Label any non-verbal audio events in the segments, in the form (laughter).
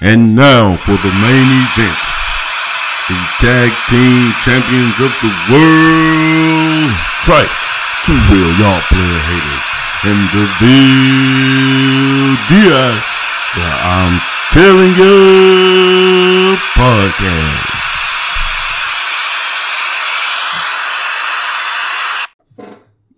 And now for the main event. The tag team champions of the world. Trife, True Will, y'all player haters. And the Diaz. The I'm telling you podcast.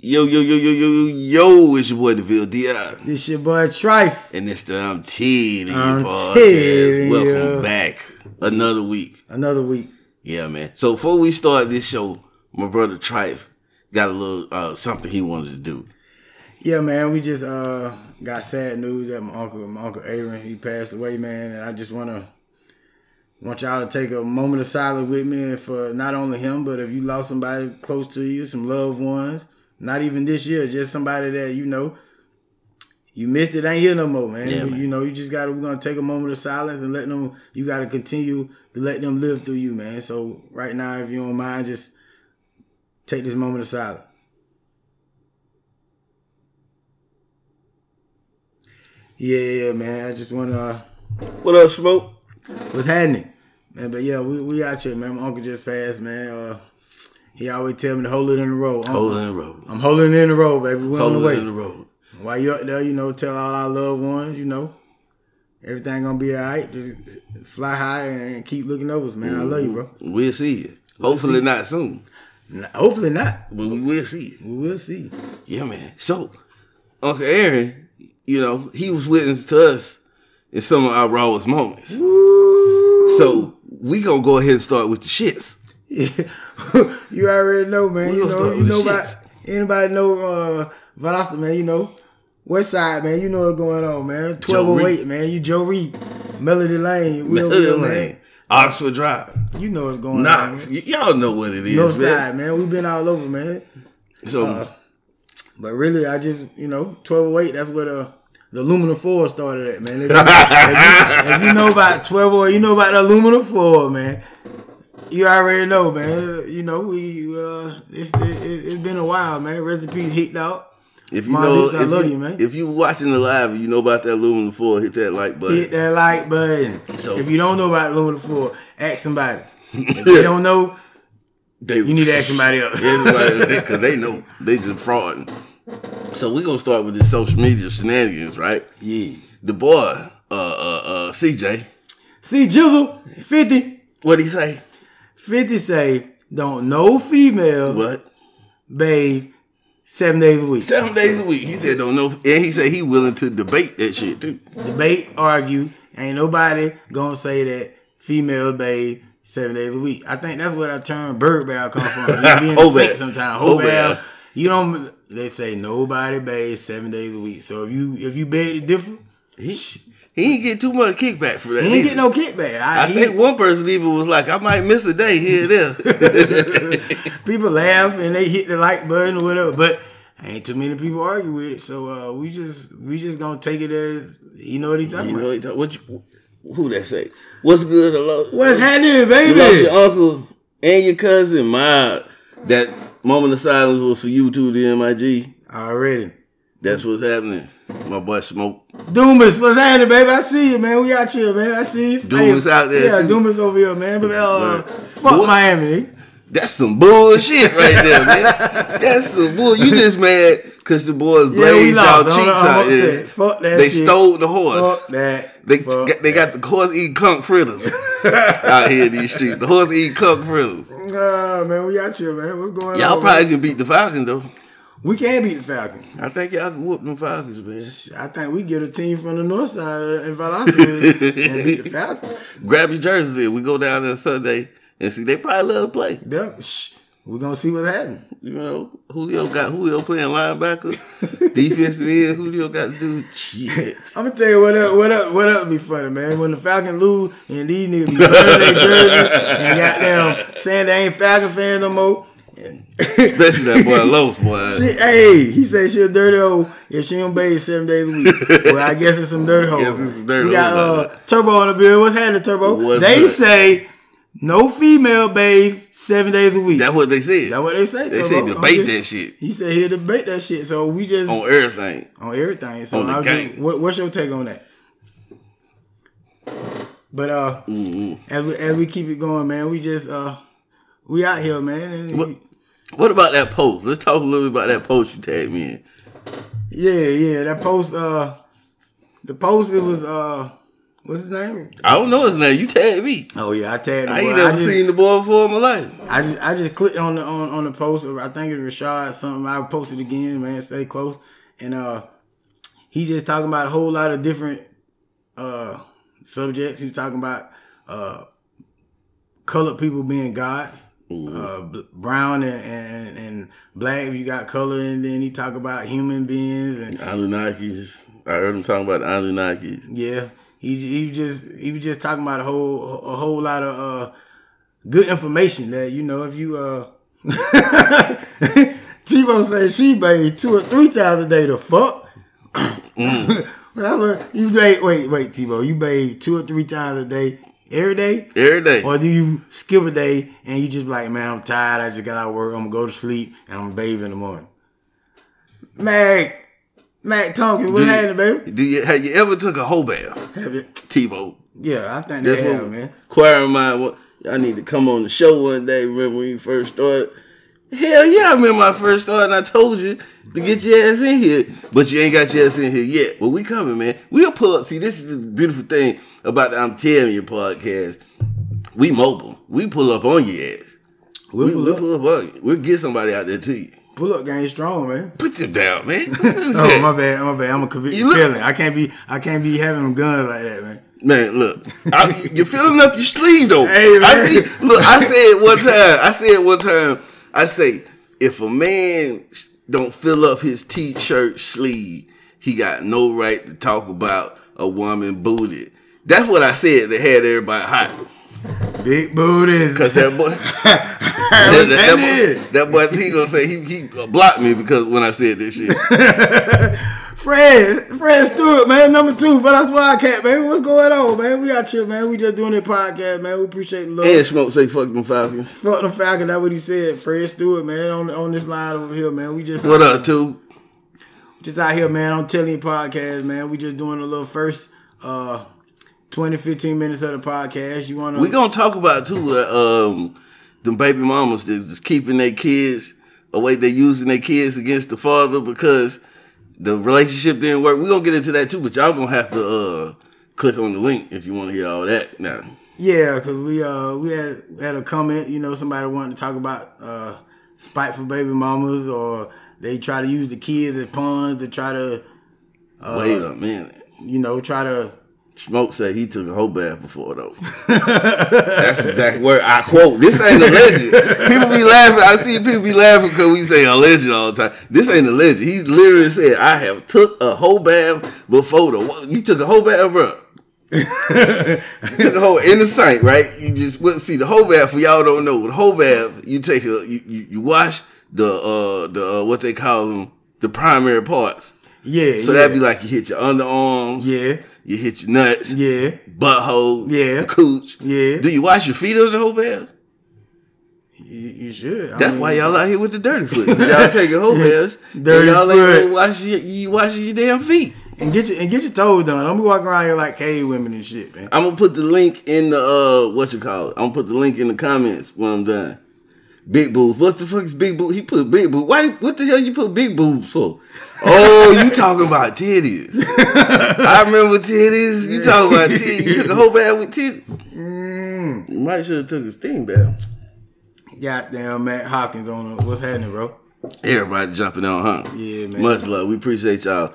Yo, yo, yo, yo, yo, yo, yo, it's your boy DeVille Diaz. This your boy Trife. And it's the I'm You I'm podcast. Welcome back. Another week. Another week. Yeah, man. So before we start this show, my brother Trife got a little uh, something he wanted to do. Yeah, man. We just uh got sad news that my uncle, my uncle Aaron, he passed away, man. And I just wanna want y'all to take a moment of silence with me for not only him, but if you lost somebody close to you, some loved ones, not even this year, just somebody that you know you missed it, ain't here no more, man. Yeah, man. You know, you just gotta we're gonna take a moment of silence and let them. You gotta continue to let them live through you, man. So right now, if you don't mind, just take this moment of silence. Yeah, yeah, man. I just want to. Uh, What up, Smoke? what's happening, man? But yeah, we we out here, man. My uncle just passed, man. Uh, he always tell me to hold it in the road. Uncle, Holding uh-uh. in the road. I'm holding it in the road, baby. We're on Holding the it way. in the road. While you up there, you know, tell all our loved ones, you know, everything gonna be all right. Just fly high and keep looking over us, man. I love you, bro. Mm-hmm. We'll see you. Hopefully not soon, Hopefully not. but we will see you. We will see. Yeah, man. So, Uncle Aaron, you know, he was witness to us in some of our rawest moments. Woo. So we gonna go ahead and start with the shits. Yeah. (laughs) you already know, man. We You know, you know about anybody know uh Valdosta, man, you know. West side, man, you know what's going on, man. Joe 1208, man. You Joe Reed. Melody Lane, Will Melody Will, Lane, man. Oxford Drive, You know what's going on, man. Y'all know what it is, North man. side, man. We've been all over, man. So Uh, But really, I just, you know, 1208, that's where the the aluminum foil started at, man. If you, if you- if you know about 1208, you know about the aluminum foil, man. You already know, man. You know, we, uh, it's, it, it, it's been a while, man. Recipe hit out. if you my know, lips, I if love you, you, man. If you watching the live you know about that aluminum foil, hit that like button. Hit that like button. So- if you don't know about aluminum foil, ask somebody. If you (laughs) don't know, They, you need to ask somebody else. (laughs) because they know they just frauding. So we gonna start with the social media shenanigans, right? yeah. The boy, uh, uh, uh, CJ, See, Jizzle, 50. what he say? 50 say, don't no female What? Babe, seven days a week. Seven days a week. He said don't know, and he said he willing to debate that shit too. Debate, argue. Ain't nobody gonna say that female babe seven days a week. I think that's where that term bird bath come from. You be in (laughs) the Hoe sink bath. sometimes. Hoe oh, bath. bath. You don't. They say nobody bathes seven days a week. So if you if you bathe it different, He, he ain't get too much kickback for that. he ain't either. get no kickback. I, I think one person even was like, I might miss a day here there. (laughs) people laugh and they hit the like button or whatever, but ain't too many people argue with it. So uh, we just we just gonna take it as you know what he talking you about. know talk- what you, who that say? What's good? Hello? What's happening, baby? You your uncle and your cousin. My that moment of silence was for you too, the MIG. Already. That's what's happening. My boy Smoke. Doomus, what's happening, baby? I see you, man. We out here, man. I see you. Doomus out there, Yeah, too. Doomus over here, man. But uh, fuck What? Miami. That's some bullshit right there, man. That's some bull. You (laughs) just mad because the boys Yeah, blazed y'all cheeks out there. Fuck that They shit. stole the horse. Fuck that. They Fuck got, they got the horse eating conch fritters (laughs) out here in these streets. The horse eating conch fritters. Nah, man, we out here, man. What's going on? Y'all probably man? can beat the Falcon though. We can beat the Falcons. I think y'all can whoop them Falcons, man. I think we get a team from the north side in Valdosta and beat the (laughs) Falcons. Grab your jersey. Then. We go down there Sunday and see. They probably love to play. Shh, we're gonna see what happens. You know, Julio got Julio playing linebacker, (laughs) defensive end. Julio got to do shit. I'm gonna tell you what up, what up, what up be funny, man. When the Falcons lose and these niggas be burning their jerseys and goddamn saying they ain't Falcon fans no more. And (laughs) Especially that boy Los boy. (laughs) she, hey, he said she a dirty hoe if she don't bathe seven days a week. well, I guess it's some dirty (laughs) hoes. Guess it's some dirty we got uh, Turbo on the bill. What's happening, Turbo? What's they good? say no female bathe seven days a week. That's what they said. That's what they say. they Turbo. said debate just- that shit He said he'll debate that shit. So we just on everything. on everything. So On the I was game. just, what, what's your take on that? But uh, as we as we keep it going, man, we just uh, we out here, man. What, what about that post? Let's talk a little bit about that post you tagged me in. yeah, yeah, that post, uh, the post it was uh, what's his name? I don't know his name. You tagged me. Oh yeah, I tagged. the I ain't never just, seen the boy before in my life. I just I just clicked on the on, on the post. I think it was Rashad something. I posted again, man. Stay close. And uh he just talking about a whole lot of different uh subjects. He was talking about uh colored people being gods. Uh, b- brown and, and and black if you got color, and then he talk about human beings and Anunnakis. I heard him talking about the Anunnakis. yeah, he he just he was just talking about a whole a whole lot of uh good information that you know if you uh (laughs) Tebow said she bathed two or three times a day. The fuck. (laughs) Well, you bathe, wait wait Tebow you bathe two or three times a day every day. Every day. Or do you skip a day and you just like, man, I'm tired. I just got out of work. I'm gonna go to sleep and I'm gonna bathe in the morning. Mac, Mac Tompkins, what happened, baby? Do you have you ever took a whole bath? Have it? Tebow. Yeah, I think That's they what have, man. inquiring mind. What I need to come on the show one day. Remember when you first started? Hell yeah, I remember I first started. and I told you to get your ass in here, but you ain't got your ass in here yet. But we coming, man. We'll pull up. See, this is the beautiful thing about the I'm telling you podcast. We mobile. We pull up on your ass. We'll We, pull we up. pull up on you. We'll get somebody out there to you. Pull up game strong, man. Put them down, man. (laughs) Oh my bad, my bad. I'm a convicted You look- felon. I can't be, I can't be having guns like that, man. Man, look, I, you're filling up your sleeve though. (laughs) Hey, man. I see. Look, I said one time. I said one time. I say if a man don't fill up his t-shirt sleeve, he got no right to talk about a woman booty. That's what I said. That had everybody hot. Big booties. Cause that boy, (laughs) that, that that, boy, that boy, he gonna say he he blocked me because when I said this shit. (laughs) Fred, Fred Stewart, man, number two for that's why I can't, man. What's going on, man? We out here, man. We just doing this podcast, man. We appreciate the love. And smoke say fuck them Falcons. Fuck them Falcons. That's what he said. Fred Stewart, man, on on this line over here, man. We just What up, two? just out here, man, on Telling You Podcast, man. We just doing a little first uh 20, 15 minutes of the podcast. You wanna We gonna talk about too. Uh, um, them baby mamas that's just keeping their kids away. They using their kids against the father because the relationship didn't work. We're gonna get into that too. But y'all gonna have to uh, click on the link if you want to hear all that. Now, Yeah, cause we uh we had had a comment, you know, somebody wanted to talk about uh spiteful baby mamas or they try to use the kids as pawns to try to wait a minute. you know, try to Smoke said he took a whole bath before though. (laughs) That's exact word I quote. This ain't a legend. People be laughing. I see people be laughing because we say a legend all the time. This ain't a legend. He's literally said, "I have took a whole bath before the." You took a whole bath, bro. you took a whole in the sink, right? You just well, see the whole bath. For y'all don't know, the whole bath you take a you you, you wash the uh the uh, what they call them the primary parts. Yeah. So yeah, that'd be like you hit your underarms, Yeah. You hit your nuts, Yeah. butthole, Yeah. cooch. Yeah. Do you wash your feet under the whole bath? You, you should. I That's mean, why y'all out here with the dirty foot. Y'all (laughs) taking whole baths. (laughs) Dirty and y'all ain't foot. gonna wash your, you washing your damn feet. and get your and get your toes done. Don't be walking around here like cave women and shit, man. I'm gonna put the link in the uh what you call it. I'm gonna put the link in the comments when I'm done. Big boobs. What the fuck is big boobs? He put big boobs. Why? What the hell you put big boobs for? Oh, you talking about titties? (laughs) I remember titties. You talking about titties? You took a whole bath with titties. Mm. You might should have took a steam bath. Goddamn Matt Hopkins on what's happening, bro? Everybody jumping on, huh? Yeah, man. Much love. We appreciate y'all.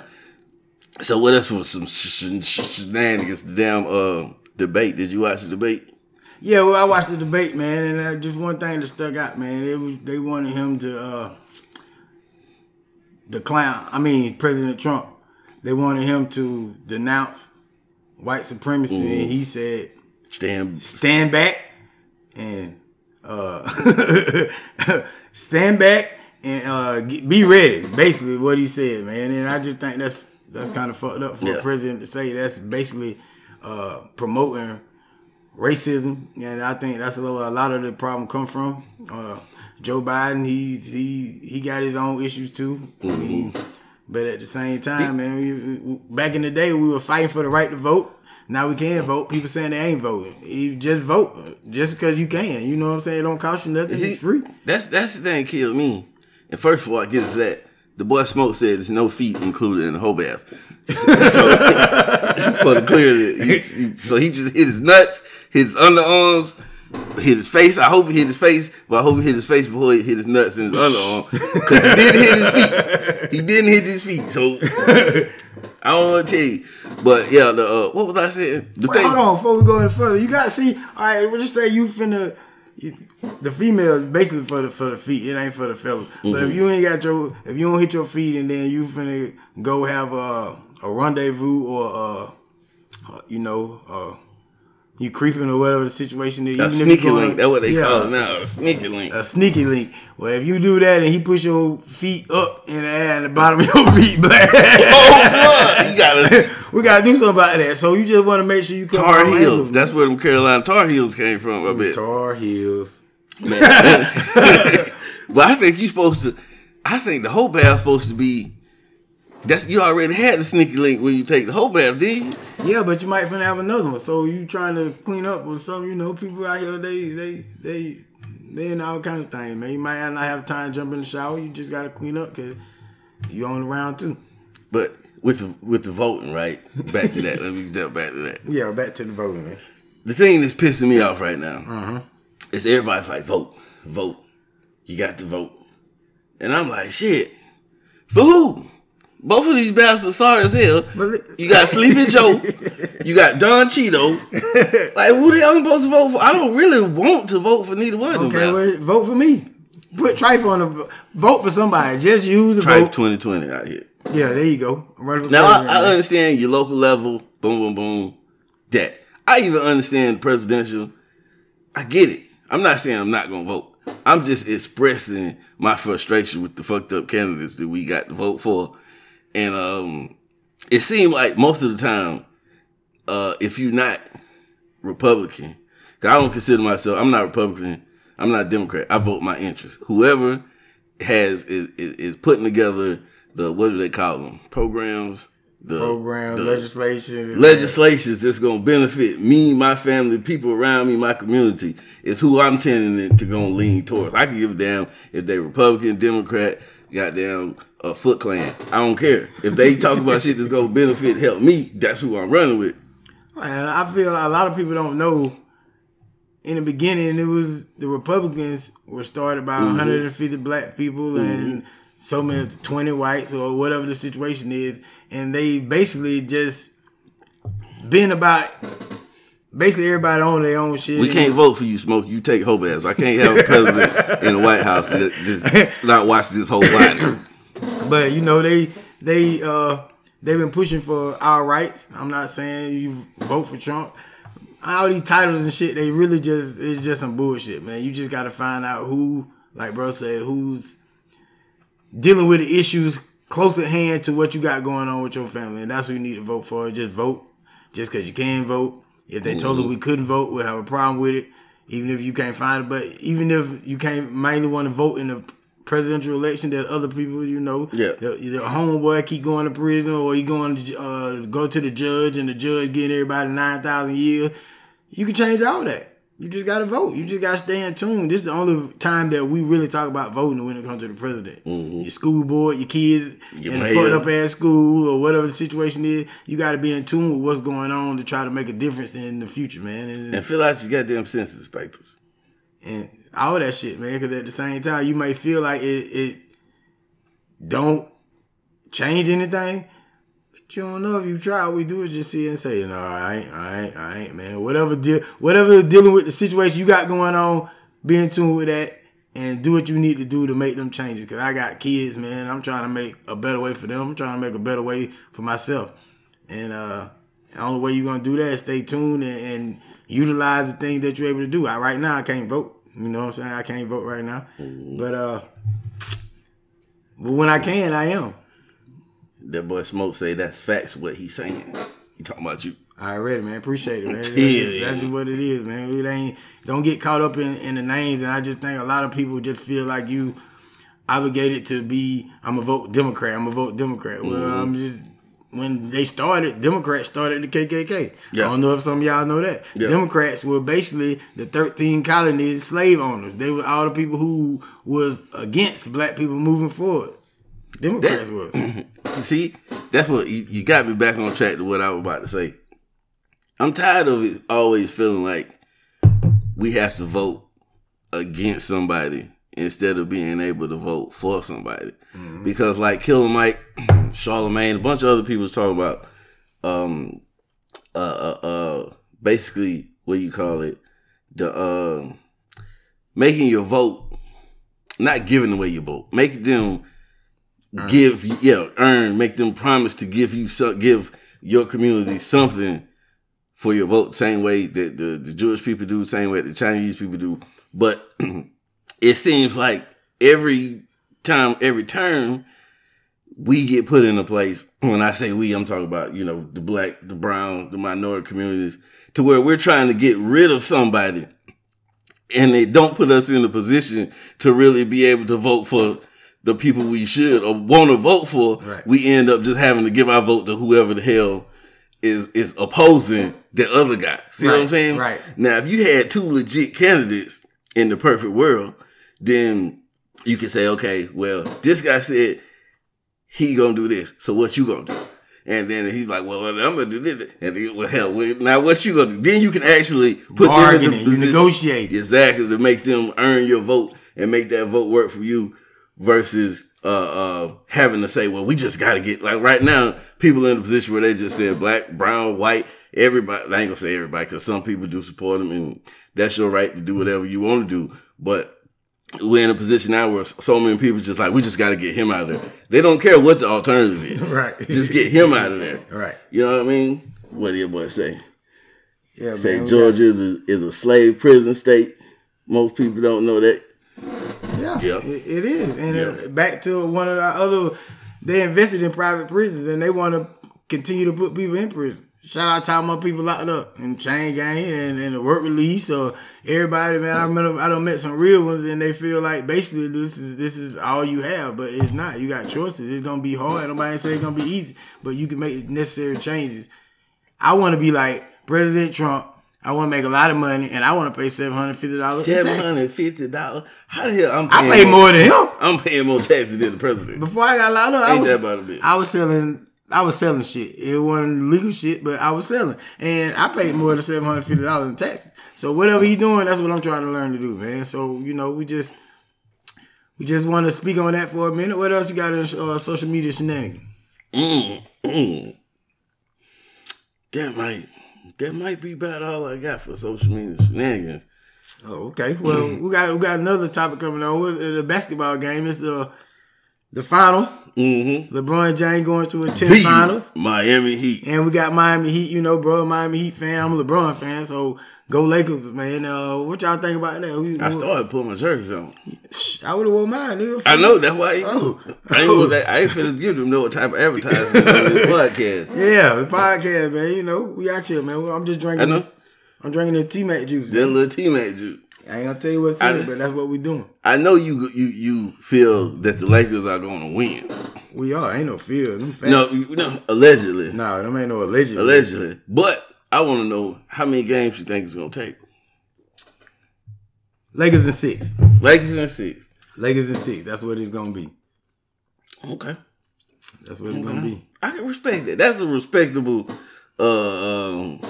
So what else was some sh- sh- sh- shenanigans? The damn uh, debate. Did you watch the debate? Yeah, well, I watched the debate, man, and uh, just one thing that stuck out, man. It was they wanted him to uh, the clown. I mean, President Trump. They wanted him to denounce white supremacy, and he said, Stand. "Stand back and uh, (laughs) stand back and uh, get, be ready." Basically, what he said, man. And I just think that's that's kind of fucked up for Yeah. a president to say. That's basically uh, promoting racism, and I think that's a, lot of the problem come from. Uh, Joe Biden, he he he got his own issues too. I mean, but at the same time, man, we, back in the day, we were fighting for the right to vote. now we can't vote. People saying they ain't voting. You just vote just because you can. You know what I'm saying? It don't cost you nothing. See, It's free. That's that's the thing that killed me. And first of all, I get into that. The boy Smoke said there's no feet included in the whole bath. (laughs) so for the clear, he- he- so he just hit his nuts, his underarms, hit his face. I hope he hit his face, but I hope he hit his face before he hit his nuts and his underarm because he didn't hit his feet. He didn't hit his feet. So I don't want to tell you, but yeah, the uh, what was I saying? The Wait, hold on. Before we go any further, you gotta see. All right, we'll just say you finna. You, the female is basically for the for the feet. It ain't for the fellas. But Mm-hmm. if you ain't got your, if you don't hit your feet, and then you finna go have a a rendezvous or uh, you know, uh, you creeping or whatever the situation is. A sneaky link. That's what they yeah, call it now. A sneaky link. A sneaky link. Well, if you do that and he push your feet up in the air and the bottom of your (laughs) feet black, oh, you gotta (laughs) we gotta do something about that. So you just want to make sure you come Tar Heels. That's where them Carolina Tar Heels came from. I bet. Tar Heels. Man. (laughs) but I think you're supposed to. I think the whole bath supposed to be. That's you already had the sneaky link when you take the whole bath, did you? Yeah, but you might finna have another one. So you trying to clean up or something? You know, people out here they they they they in all kind of things, man. You might not have time to jump in the shower. You just gotta clean up because you on the round too. But with the with the voting, right? Back to that. Let me step back to that. (laughs) Yeah, back to the voting, man. The thing that's pissing me off right now Uh-huh. is everybody's like, vote, vote. You got to vote, and I'm like, shit. For who? Both of these bastards are sorry as hell. You got Sleepy Joe. (laughs) You got Don Cheeto. (laughs) Like, who the hell I'm supposed to vote for? I don't really want to vote for neither one of them. Okay, well, vote for me. Put Trife on the vote for somebody. Just use the Trife vote. 2020 out here. Yeah, there you go. Now, I, I understand your local level, boom, boom, boom, that. I even understand presidential. I get it. I'm not saying I'm not going to vote. I'm just expressing my frustration with the fucked up candidates that we got to vote for. And um, it seemed like most of the time, uh, if you're not Republican, 'cause I don't consider myself, I'm not Republican, I'm not Democrat. I vote my interest. Whoever has is, is, is putting together the what do they call them programs, the program, the legislation, legislations that's going to benefit me, my family, people around me, my community is who I'm tending to go lean towards. I can give a damn if they Republican, Democrat, goddamn uh, Foot Clan. I don't care if they talk about shit that's to benefit help me. That's who I'm running with. And I feel a lot of people don't know. In the beginning, it was the Republicans were started by 150 black people and so many 20 whites or whatever the situation is, and they basically just been about basically everybody on their own shit. We can't vote for you, Smoke. You take whole ass. I can't have a president (laughs) in the White House that just not watch this whole body. But you know they they uh they've been pushing for our rights. I'm not saying you vote for Trump. All these titles and shit, they really just it's just some bullshit, man. You just got to find out who, like bro said, who's dealing with the issues close at hand to what you got going on with your family, and that's who you need to vote for. Just vote, just because you can vote. If they told us we couldn't vote, we'll have a problem with it. Even if you can't find it, but even if you can't mainly want to vote in the presidential election, there's other people you know. Yeah. the, the homeboy keep going to prison, or he going to uh, go to the judge, and the judge getting everybody nine thousand years. You can change all that. You just gotta vote. You just gotta stay in tune. This is the only time that we really talk about voting when it comes to the president. Mm-hmm. Your school board, your kids Your in mayor. fucked up ass school or whatever the situation is. You gotta be in tune with what's going on to try to make a difference in the future, man. And, And fill out your goddamn census papers. and all that shit, man. Because at the same time, you may feel like it, it don't change anything, you don't know if you try. All we do is just see and say, "No, I ain't, I ain't, I ain't, man." Whatever deal, whatever dealing with the situation you got going on, be in tune with that. And do what you need to do to make them changes. Cause I got kids, man. I'm trying to make a better way for them. I'm trying to make a better way for myself. And uh the only way you're gonna do that is stay tuned and, and utilize the things that you're able to do. I, right now I can't vote. You know what I'm saying? I can't vote right now. But uh but when I can, I am. That boy Smoke say that's facts what he's saying. He talking about you. I already, man. Appreciate it, man. (laughs) That's, Yeah, just, yeah. that's just what it is, man. It ain't don't get caught up in, in the names, and I just think a lot of people just feel like you obligated to be. I'm a vote Democrat. I'm a vote Democrat. Well, Mm-hmm. I'm just when they started, Democrats started the KKK. Yeah. I don't know if some of y'all know that. Yeah. Democrats were basically the 13 colonies slave owners. They were all the people who was against black people moving forward. Democrats were. (clears throat) See, that's what you, you got me back on track to what I was about to say. I'm tired of it always feeling like we have to vote against somebody instead of being able to vote for somebody. Because like Killer Mike, (clears throat) Charlemagne, a bunch of other people was talking about um uh uh, uh basically what you call it the uh making your vote not giving away your vote making them give yeah earn make them promise to give you some give your community something for your vote same way that the, the jewish people do same way the chinese people do. But (clears throat) it seems like every time every term we get put in a place when i say we i'm talking about you know the black the brown the minority communities to where we're trying to get rid of somebody and they don't put us in a position to really be able to vote for the people we should or want to vote for, Right. we end up just having to give our vote to whoever the hell is is opposing the other guy. See what I'm saying? right. Now, if you had two legit candidates in the perfect world, then you could say, okay, well, this guy said he gonna do this, so what you gonna do? And then he's like, well, I'm gonna do this. And then, well, hell, well, now what you gonna do? Then you can actually put them in Bargaining, the you negotiate. exactly to make them earn your vote and make that vote work for you versus uh uh having to say well we just got to get like right now people in a position where they just say black brown white everybody I ain't gonna say everybody because some people do support them and that's your right to do whatever you want to do but we're in a position now where so many people just like we just got to get him out of there they don't care what the alternative is (laughs) Right. just get him out of there (laughs) Right. you know what I mean what do your boy say Yeah, say man. Georgia is a, is a slave prison state most people don't know that Yeah, Yeah. It, it is. And Yeah. uh, back to one of our other, they invested in private prisons and they want to continue to put people in prison. Shout out to all my people locked up in chain gang and, and the work release or everybody, man. I remember I don't met some real ones and they feel like basically this is this is all you have, but it's not. You got choices. It's gonna be hard. Nobody say it's gonna be easy, but you can make necessary changes. I want to be like President Trump. I want to make a lot of money and I want to pay seven hundred fifty dollars. Seven hundred fifty dollars. How the hell I'm I pay more than him. I'm paying more taxes than the president. Before I got locked up, I Ain't was, that about a bitch? I was selling. I was selling shit. It wasn't legal shit, but I was selling, and I paid more than seven hundred fifty dollars in taxes. So whatever he doing, that's what I'm trying to learn to do, man. So you know, we just we just want to speak on that for a minute. What else you got in uh, social media shenanigans? Mm, mm. That might that might be about all I got for social media shenanigans. Oh, okay. Well, we got we got another topic coming on. With The basketball game is the the finals. Mm-hmm. LeBron James going to a 10 finals. Miami Heat. And we got Miami Heat, you know, bro, Miami Heat fan. I'm a LeBron fan, so go Lakers, man. Uh, what y'all think about that? I started putting my jerseys on. I would have worn mine, nigga. I know that's why. Oh. I ain't that. I ain't finna give them no type of advertisement on this (laughs) podcast. Yeah, the podcast, man. You know, we out here, man. I'm just drinking. I know. I'm drinking the T Mac juice. That Man. little teammate juice. I ain't gonna tell you what's in I- it, but that's what we doing. I know you you you feel that the Lakers are going to win. We are. Ain't no fear. Them facts. No, no, allegedly, no, them ain't no alleged. allegedly. But I want to know how many games you think it's going to take. Lakers in six. Lakers in six. Lakers in six. That's what it's gonna be. Okay. That's what it's gonna be. I can respect that. That's a respectable. Uh, um,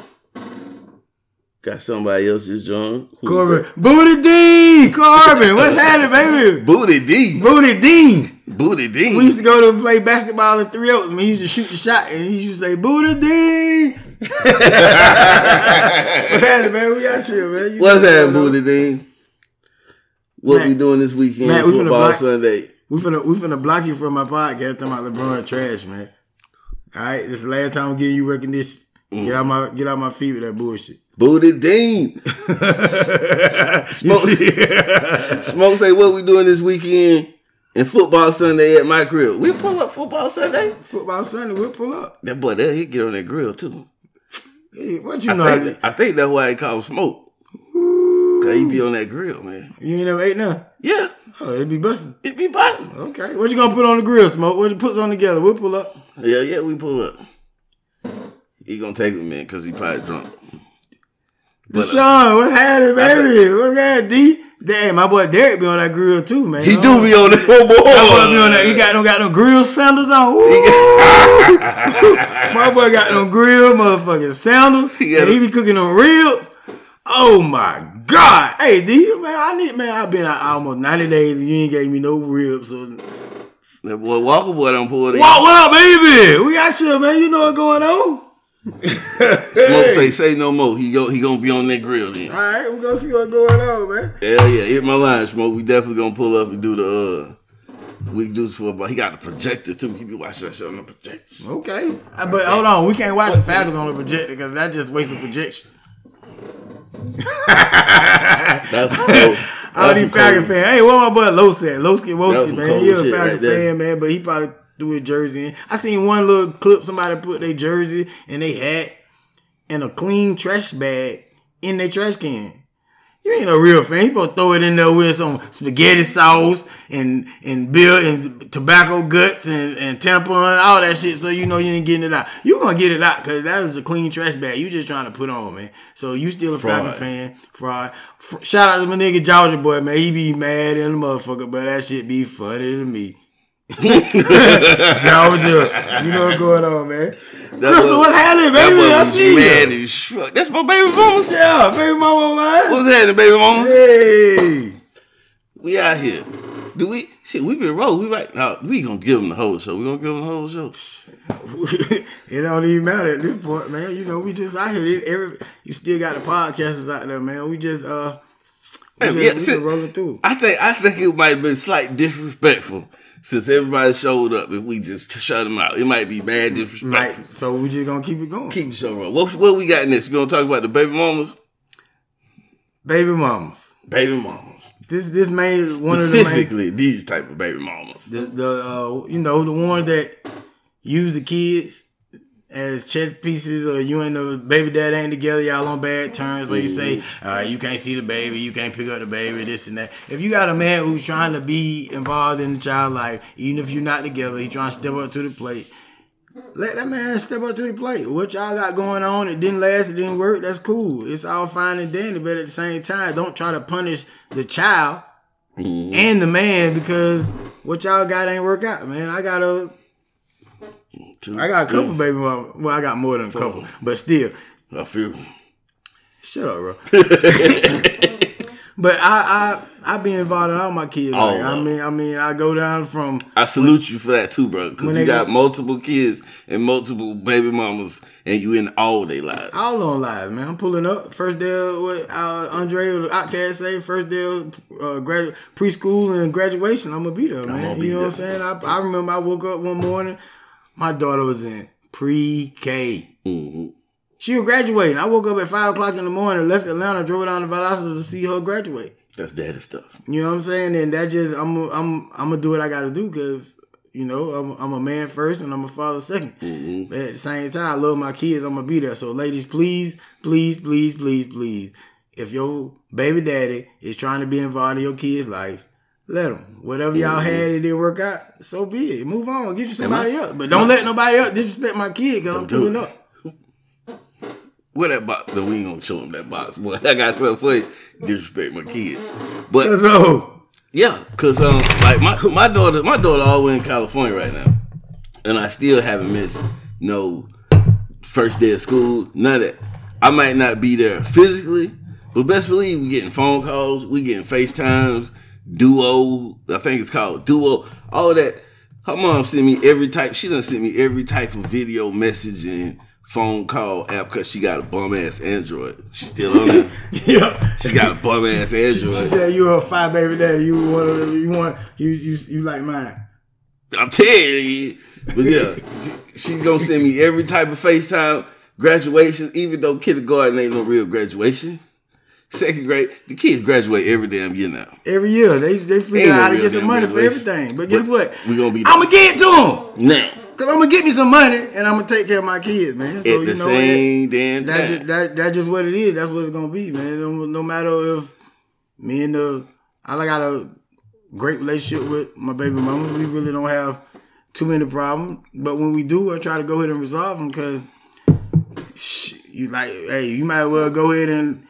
got somebody else just joined. Corbin, Booty Dean, Corbin, what's happening, baby? (laughs) Booty D. Booty Dean. Booty D. We used to go to play basketball in three Oaks. Man, he used to shoot the shot and he used to say, Booty D. What's happening, man? We out here, man. You What's happening. Booty Dean? What Matt- we doing this weekend? Matt, we Football block- Sunday. We finna, we finna block you from my podcast talking about LeBron trash, man. All right, this is the last time I'm giving you recognition. Mm. Get out my get out my feet with that bullshit. Booty Dean. (laughs) Smoke. Smoke say what we doing this weekend and football Sunday at my grill. We pull up football Sunday. Football Sunday, we'll pull up. That boy there, he get on that grill too. Hey, what you I know? how think, I think that's why he call him smoke. Cause he be on that grill, man. You ain't never ate none? Yeah, Oh, it be busting. it be busting. Okay. What you gonna put on the grill, Smoke? What you put on together? We'll pull up. Yeah, yeah, we pull up. He gonna take him man, because he probably drunk. But, uh, Deshaun, what happened, baby? What's that, D? Damn, my boy Derek be on that grill too, man. he Oh. do be on that boy. My boy be on that. He got no got no grill sandals on. (laughs) My boy got no grill motherfucking sandals. He and he be cooking them ribs. Oh my god. Hey D, man, I need man, I've been out almost 90 days and you ain't gave me no ribs. So That boy Walker boy done pulled in. what, what up, baby? We got you, man. You know what's going on? Smoke say say no more. He go he gonna be on that grill then. All right, we gonna see what's going on, man. Hell yeah, hit my line, smoke. We definitely gonna pull up and do the uh we do this for about he got the projector too. He be watching that shit on the projector. Okay, Uh, but hold on, we can't watch the Falcons on the projector because that just wastes the projection. (laughs) That's (laughs) All that's these Falcon fans. Hey, what my boy Low? Losky That Woski, man. He a Falcon right fan, man, but he probably his jersey in. I seen one little clip somebody put their jersey and they hat in a clean trash bag in their trash can. You ain't a real fan. You supposed to throw it in there with some spaghetti sauce and and bill and tobacco guts and, and tampon, all that shit, so you know you ain't getting it out. You gonna get it out because that was a clean trash bag. You just trying to put on, man. So you still a Falcon fan. Fraud. F- shout out to my nigga Georgia boy, man. He be mad in the motherfucker, but that shit be funny to me. (laughs) Georgia, you know what's going on, man. That Crystal, what happened, That baby? I see mad you. fuck. That's my baby mama. Yeah, baby mama. What's happening, baby mama? Hey. We out here. Do we? Shit, we been roll. We right now. We gonna give them the whole show. We gonna give them the whole show. (laughs) it don't even matter at this point, man. You know, we just out here. It- Every you still got the podcasters out there, man. We just uh, we just, yeah, we see- rolling through. I think I think it might have been slight disrespectful since everybody showed up. If we just shut them out, it might be bad disrespectful. Right. So we just gonna keep it going. Keep the show rolling. What, what we got next? We gonna talk about the baby mamas. Baby mamas. Baby mamas. This this main one of the Specifically, these type of baby mamas. the the uh, you know the ones that use the kids as chess pieces or you and the baby dad ain't together y'all on bad terms so you say uh, you can't see the baby you can't pick up the baby this and that if you got a man who's trying to be involved in the child life even if you're not together he trying to step up to the plate let that man step up to the plate. What y'all got going on? It didn't last. It didn't work. That's cool. It's all fine and dandy. But at the same time, don't try to punish the child and the man because what y'all got ain't work out, man. I got a, Two, I got a couple three. baby mama. Well, I got more than a couple, but still, a few. shut up, bro. (laughs) but I, I, I be involved in all my kids. All Like, I mean, I mean, I go down from I salute you for that too, bro. Because you got go- multiple kids and multiple baby mamas, and you in all their lives. All on live, man. I'm pulling up. First day of what uh, Andre or the OutKast say. First day of uh, gradu- preschool and graduation. I'm gonna be there, man. you know what I'm saying? I, I remember I woke up one morning. My daughter was in pre-K. hmm She was graduating. I woke up at five o'clock in the morning, left Atlanta, drove down to Valdosta to see her graduate. That's daddy stuff. You know what I'm saying? And that just I'm I'm I'm gonna do what I got to do because you know I'm I'm a man first and I'm a father 2nd Mm-hmm. But at the same time, I love my kids. I'm gonna be there. So ladies, please, please, please, please, please, if your baby daddy is trying to be involved in your kid's life. Let them. Whatever y'all had, it didn't work out. So be it. Move on. Get you somebody else. But don't let nobody else disrespect my kid because I'm pulling up. (laughs) What that box? No, we ain't gonna show him that box. Boy, (laughs) I got something for you. Disrespect my kid. But So yeah, cause um, like my my daughter, my daughter all the way in California right now, and I still haven't missed no first day of school. None of that. I might not be there physically, but best believe we getting phone calls, we getting FaceTimes, Duo. I think it's called Duo. All that. Her mom sent me every type. She done sent me every type of video messaging. Phone call app because she got a bum ass Android. She still on it. (laughs) yeah. She got a bum ass Android. She Android. said you a five baby daddy. You want you want you you you like mine. I'm telling you. But yeah, she, she gonna send me every type of FaceTime, graduation, even though kindergarten ain't no real graduation. Second grade, the kids graduate every damn year now. Every year they they figure Ain't out no how to get some money for everything. But guess what? We gonna be I'm gonna get to them now because I'm gonna get me some money and I'm gonna take care of my kids, man. So at you the know same damn what? That just, that that just what it is. That's what it's gonna be, man. No, no matter if me and the I got a great relationship with my baby mama. We really don't have too many problems, but when we do, I try to go ahead and resolve them because you like, hey, you might as well go ahead and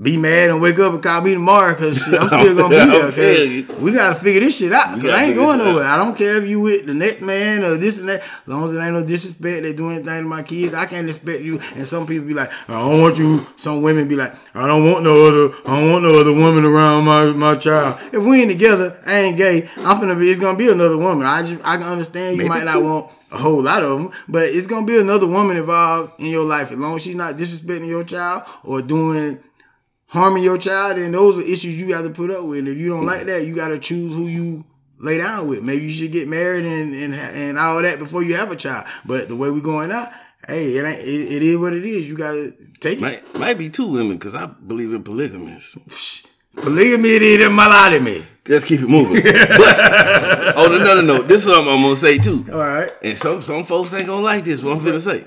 be mad and wake up and call me tomorrow because (laughs) I'm still gonna be there. I'm telling you. 'cause We gotta figure this shit out. We 'cause gotta I ain't going this out. nowhere. I don't care if you with the next man or this and that. As long as it ain't no disrespect, they do anything to my kids. I can't expect you. And some people be like, I don't want you. Some women be like, I don't want no other. I don't want no other woman around my my child. If we ain't together, I ain't gay. I'm finna be. It's gonna be another woman. I just I can understand you Maybe might not two. want a whole lot of them, but it's gonna be another woman involved in your life. As long as she's not disrespecting your child or doing harming your child, then those are issues you got to put up with. If you don't like that, you got to choose who you lay down with. Maybe you should get married and and and all that before you have a child. But the way we going out, hey, it ain't. It, it is what it is. You got to take it. Might, might be two women because I believe in (laughs) polygamy. Polygamy it is malogamy. Let's keep it moving. but on another note, this is something I'm gonna say too. All right, And some some folks ain't gonna like this. What I'm finna say.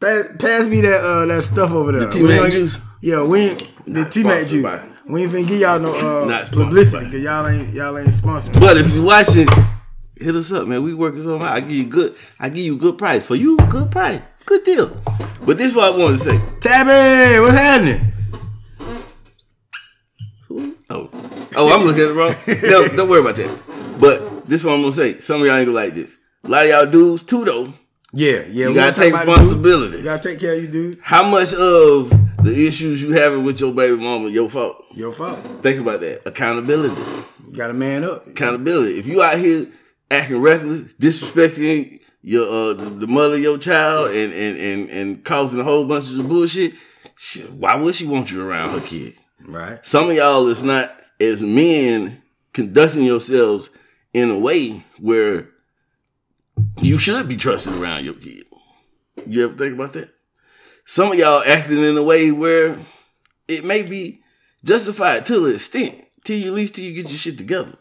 pass, pass me that uh that stuff over there. T-Mac We ain't- juice? Yeah, we ain't the Not T Mac sponsored juice. by- We ain't finna give y'all no uh, publicity because y'all ain't y'all ain't sponsored. But if you watching, hit us up, man. We working something out. I give you good. I give you good price for you. Good price. Good deal. But this is what I wanted to say. Tabby, what's happening? Oh, oh, I'm looking at it wrong. No, don't worry about that. But this is what I'm gonna say. Some of y'all ain't gonna like this. A lot of y'all dudes too, though. Yeah, yeah. You gotta take talk about it, dude. responsibility. You gotta take care of you, dude. How much of the issues you having with your baby mama your fault? Your fault. Think about that. Accountability. You gotta man up. Accountability. If you out here acting reckless, disrespecting your uh the, the mother of your child and and and and causing a whole bunch of bullshit, shit, why would she want you around her kid? Right. Some of y'all is not as men conducting yourselves in a way where you should be trusted around your kid. You ever think about that? Some of y'all acting in a way where it may be justified to an extent, till you at least till you get your shit together.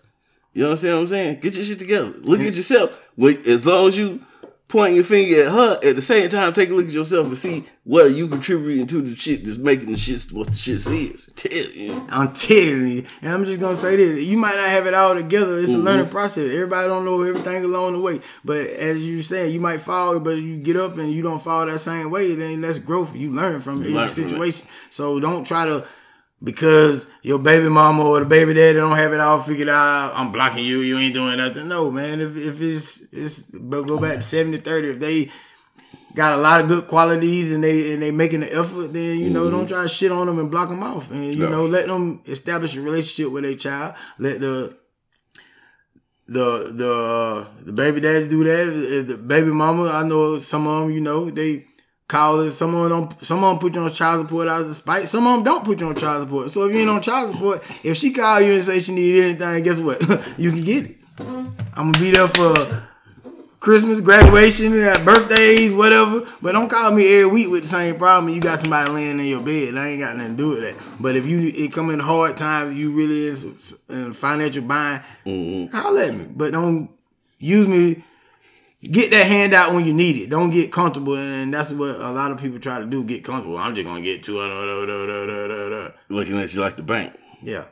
You understand what I'm saying? Get your shit together. Look at yourself. Wait, as long as you point your finger at her, at the same time, take a look at yourself and see what are you contributing to the shit that's making the shit what the shit is. Tell you. I'm telling you, and I'm just gonna say this: you might not have it all together. It's a Mm-hmm. learning process. Everybody don't know everything along the way. But as you said, you might fall, but you get up and you don't fall that same way. Then that's growth. You learn from learn every from it. situation. So don't try to. Because your baby mama or the baby daddy don't have it all figured out, I'm blocking you. You ain't doing nothing. No, man. If if it's it's but go back to 70 30. If they got a lot of good qualities and they and they making the effort, then you know don't mm-hmm. try to shit on them and block them off, and you Yeah. know let them establish a relationship with their child. Let the the the the baby daddy do that. If The baby mama, I know some of them, you know, they call it. Some of them don't. Some of them put you on child support out of spite. Some of them don't put you on child support. So if you ain't on child support, if she call you and say she need anything, guess what? (laughs) you can get it. I'm gonna be there for Christmas, graduation, birthdays, whatever. But don't call me every week with the same problem. You got somebody laying in your bed. I ain't got nothing to do with that. But if you it come in hard times, you really is in financial bind, mm-hmm. holler at me. But don't use me. Get that hand out when you need it. Don't get comfortable, and that's what a lot of people try to do. Get comfortable. I'm just gonna get two hundred. Looking at you like the bank. Yeah.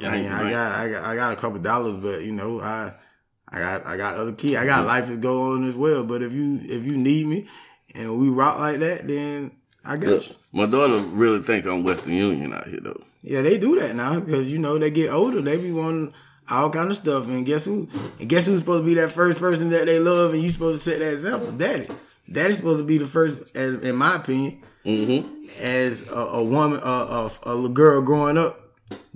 I mean, I got, I got, I got a couple dollars, but you know, I, I got, I got other kids. I got mm-hmm. life to go on as well. But if you, if you need me, and we rock like that, then I got Look, you. my daughter really think I'm Western Union out here though. Yeah, they do that now because you know they get older. They be wanting all kind of stuff, and guess who? And guess who's supposed to be that first person that they love, and you supposed to set that example? Daddy. Daddy's supposed to be the first, as in my opinion, Mm-hmm. as a, a woman, a, a, a little girl growing up,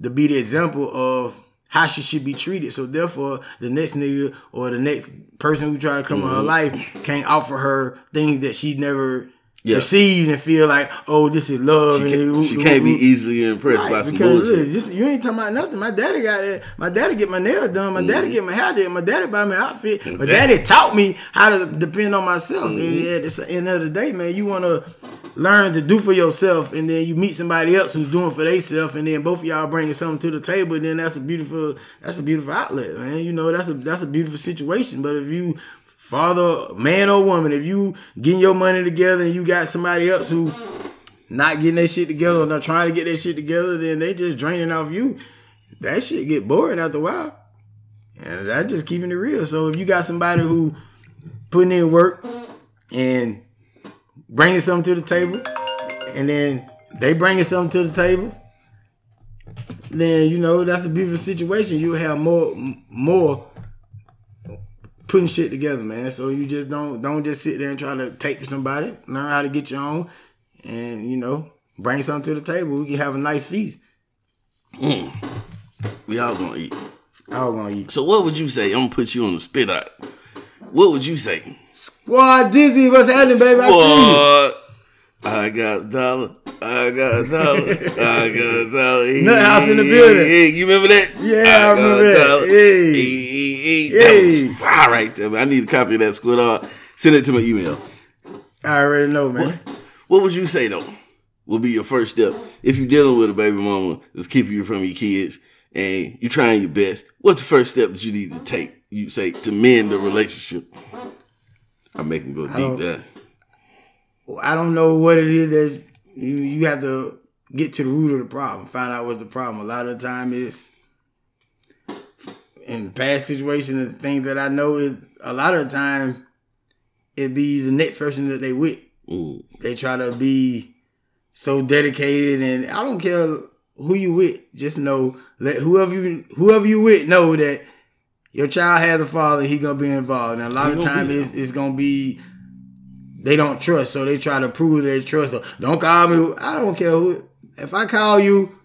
to be the example of how she should be treated. So therefore, the next nigga or the next person who try to come in her life can't offer her things that she never Yeah. received and feel like, oh, this is love. She, can't, she can't be easily impressed by Right, some because bullshit. look, you ain't talking about nothing. My daddy got it. My daddy get my nails done. My Mm-hmm. daddy get my hair done. My daddy buy me outfit. My daddy taught me how to depend on myself. Mm-hmm. And at the end of the day, man, you want to learn to do for yourself, and then you meet somebody else who's doing for themselves, and then both of y'all bringing something to the table. Then that's a beautiful. That's a beautiful outlet, man. You know, that's a that's a beautiful situation. But if you father, man or woman, if you getting your money together and you got somebody else who not getting their shit together or not trying to get their shit together, then they just draining off you. That shit get boring after a while. And that's just keeping it real. So if you got somebody who putting in work and bringing something to the table and then they bringing something to the table, then you know that's a beautiful situation. You have more more putting shit together, man. So you just don't don't just sit there and try to take somebody. Learn how to get your own, and you know bring something to the table. We can have a nice feast. Mm. We all gonna eat. All gonna eat. So what would you say? I'm gonna put you on the spit out. What would you say? Squad Dizzy, what's happening, baby? I see you. What? I got dollar. I got a dollar. I got a dollar. (laughs) Nut house in the building. Hey, you remember that? Yeah, I got remember that. Hey. Hey, hey, hey. That was fire right there. Man. I need a copy of that squid art. Send it to my email. I already know, man. What would you say though? Will be your first step if you're dealing with a baby mama that's keeping you from your kids and you're trying your best. What's the first step that you need to take? You say to mend the relationship. I'm making go deep there. I don't know what it is that you you have to get to the root of the problem. Find out what's the problem. A lot of the time, it's in past situations and things that I know is a lot of the time it be the next person that they with. Mm. They try to be so dedicated, and I don't care who you with. Just know let whoever you whoever you with know that your child has a father. He gonna be involved, and a lot He of time it's, it's gonna be they don't trust, so they try to prove they trust. So don't call me. I don't care who. If I call you,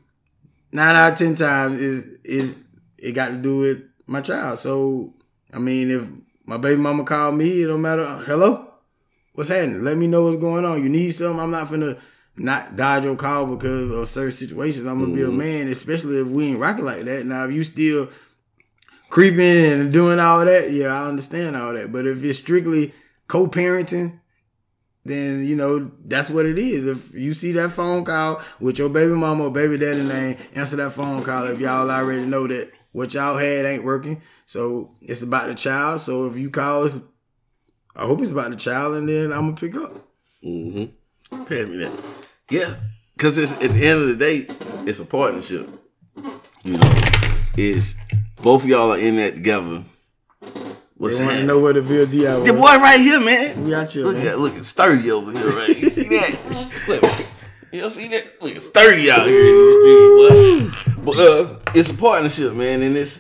nine out of ten times is is it got to do with my child. So I mean, if my baby mama called me, it don't matter. Hello, what's happening? Let me know what's going on. You need something. I'm not finna not dodge your call because of certain situations. I'm gonna be a mm-hmm. man, especially if we ain't rocking like that. Now, if you still creeping and doing all that, yeah, I understand all that. But if it's strictly co-parenting, then you know that's what it is. If you see that phone call with your baby mama or baby daddy name, answer that phone call. If y'all already know that what y'all had ain't working, so it's about the child. So if you call us, I hope it's about the child, and then I'm gonna pick up. Mm-hmm. Pay me that. Yeah, because it's at the end of the day, it's a partnership. You know, it's both of y'all are in that together. What's They want to know where the VLD was. The boy right here, man. We out here, Look man. at looking sturdy over here, right? You see that? (laughs) Look, you see that? Looking sturdy out here in the street, boy. But uh, it's a partnership, man, and it's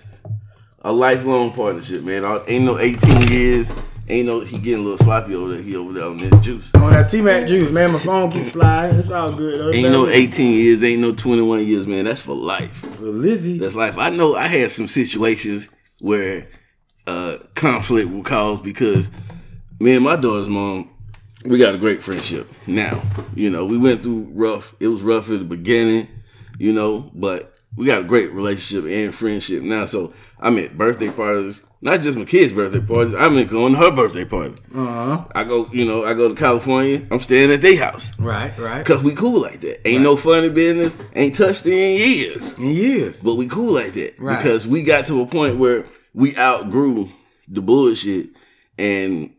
a lifelong partnership, man. I- Ain't no 18 years. Ain't no he getting a little sloppy over there. He over there on that juice. On that T Mac juice, man. My phone keeps sliding. It's all good. though. Ain't no 18 years. Ain't no 21 years, man. That's for life. for Lizzie. That's life. I know I had some situations where uh, conflict will cause because me and my daughter's mom, we got a great friendship now. You know, we went through rough. It was rough at the beginning, you know, but we got a great relationship and friendship now. So I'm at birthday parties, not just my kids' birthday parties. I'm at going to her birthday party. Uh huh. I go, you know, I go to California. I'm staying at their house. Right, right. Cause we cool like that. Ain't no funny business. Ain't touched in years. In years. But we cool like that Right. because we got to a point where we outgrew the bullshit and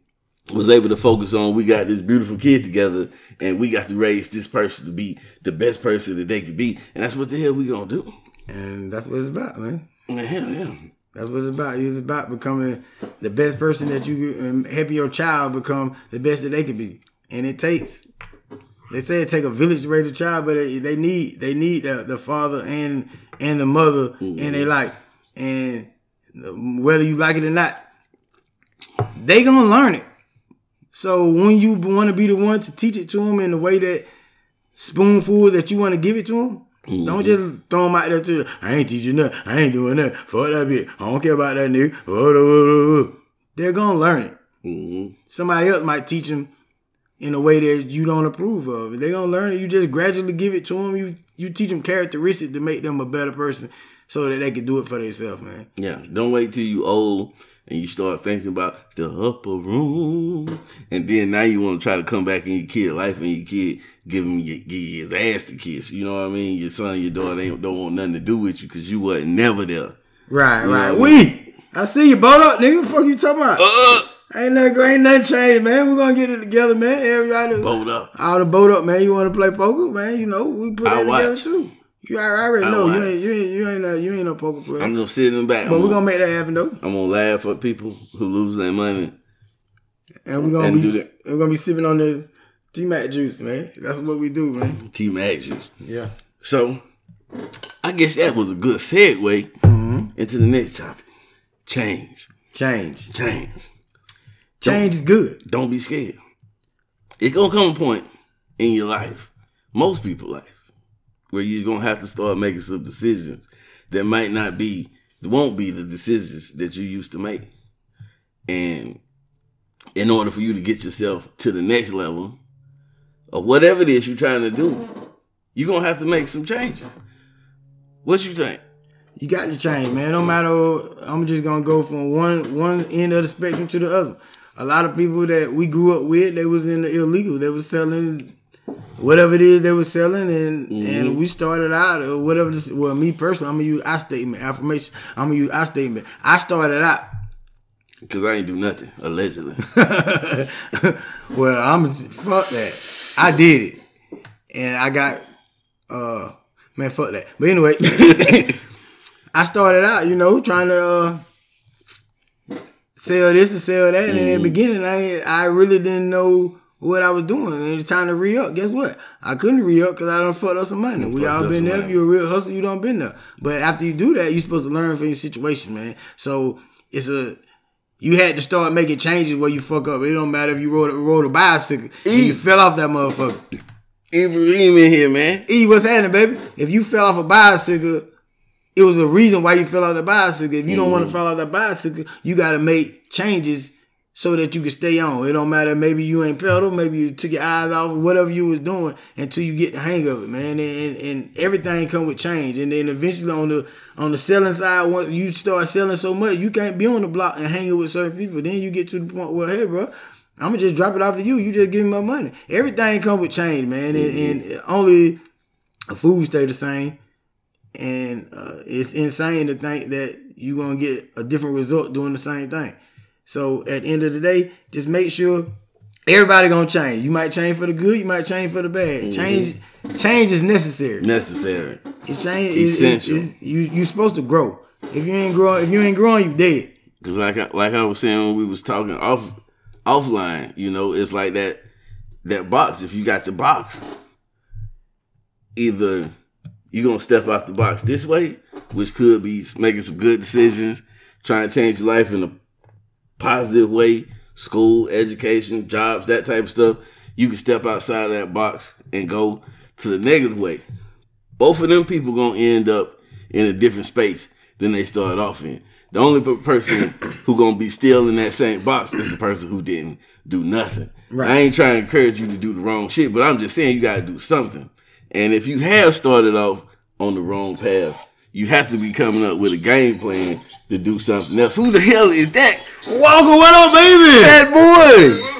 was able to focus on we got this beautiful kid together and we got to raise this person to be the best person that they could be and that's what the hell we gonna do. And that's what it's about, man. Hell yeah. That's what it's about. It's about becoming the best person that you and helping your child become the best that they can be. And it takes. They say it take a village to raise a child, but they, they need they need the, the father and and the mother and they like and whether you like it or not, they gonna learn it. So when you want to be the one to teach it to them in the way that spoonful that you want to give it to them, don't just throw them out there to. I ain't teaching that. I ain't doing that. Fuck that bitch. I don't care about that nigga. They're gonna learn it. Mm-hmm. Somebody else might teach them in a way that you don't approve of. They gonna learn it. You just gradually give it to them. You you teach them characteristics to make them a better person, so that they can do it for themselves, man. Yeah. Don't wait till you old and you start thinking about the upper room. And then now you want to try to come back in your kid life and your kid give him your, give his ass to kiss. You know what I mean? Your son, your daughter ain't, don't want nothing to do with you because you wasn't never there. Right, You right. what I We, I see you, boat up, nigga. What Fuck you talking about? Uh, Ain't nothing, ain't nothing changed, man. We're gonna get it together, man. Everybody, boat up. all the boat up, man. You want to play poker, man? You know, we put I that together too. You I already I know you ain't, you ain't, you ain't, no, you ain't no poker player. I'm gonna sit in the back. but I'm we're gonna, gonna make that happen though, I'm gonna laugh at people who lose their money. and we're gonna And be do we're gonna be sipping on the T Mac juice, man. That's what we do, man. T Mac juice. Yeah. So, I guess that was a good segue Mm-hmm. into the next topic. Change. Change. Change. Change is good. Don't be scared. It's gonna come a point in your life, most people life, where you're gonna have to start making some decisions that might not be, won't be the decisions that you used to make. And in order for you to get yourself to the next level, or whatever it is you're trying to do, you're gonna have to make some changes. What you think? You got to change, man. No matter, I'm just gonna go from one one end of the spectrum to the other. A lot of people that we grew up with, they was in the illegal. They was selling whatever it is they were selling, and and we started out or whatever. This, well, me personally, I'm gonna use I statement affirmation. I'm gonna use I statement. I started out. Because I ain't do nothing, allegedly. (laughs) well, I'm fuck that. I did it, and I got uh man fuck that. But anyway, (laughs) I started out, you know, trying to uh, sell this and sell that, and in the beginning, I I really didn't know what I was doing. And it's time to re up. Guess what? I couldn't re up because I done fucked up some money. We all been there. If you're a real hustler, you don't been there. But after you do that, you're supposed to learn from your situation, man. So it's a you had to start making changes where you fuck up. It don't matter if you rode a, rode a bicycle and you fell off that motherfucker. Ibrahim in here, man. E, what's happening, baby? If you fell off a bicycle, it was a reason why you fell off the bicycle. If you don't mm. want to fall off that bicycle, you got to make changes so that you can stay on. It don't matter. Maybe you ain't pedal. Maybe you took your eyes off whatever you was doing until you get the hang of it, man. And, and, everything come with change. And then eventually on the on the selling side, once you start selling so much, you can't be on the block and hanging with certain people. Then you get to the point where, hey, bro. I'm gonna just drop it off to you. You just give me my money. Everything come with change, man, and, and only food stay the same. And uh, it's insane to think that you're gonna get a different result doing the same thing. So at the end of the day, just make sure everybody gonna change. You might change for the good, you might change for the bad. Mm-hmm. Change, change is necessary. Necessary. It's change. Is Essential. you you supposed to grow. If you ain't growing, if you ain't growing, you dead. Cause like I, like I was saying when we was talking off offline, you know, it's like that that box. If you got the box, either you gonna step out the box this way, which could be making some good decisions, trying to change your life in a positive way, school, education, jobs, that type of stuff. You can step outside of that box and go to the negative way. Both of them people gonna end up in a different space than they started off in. The only person (coughs) who gonna be still in that same box is the person who didn't do nothing. Right. I ain't trying to encourage you to do the wrong shit, but I'm just saying you gotta do something. And if you have started off on the wrong path, you have to be coming up with a game plan to do something else. Who the hell is that? Walker, what up, baby? That boy.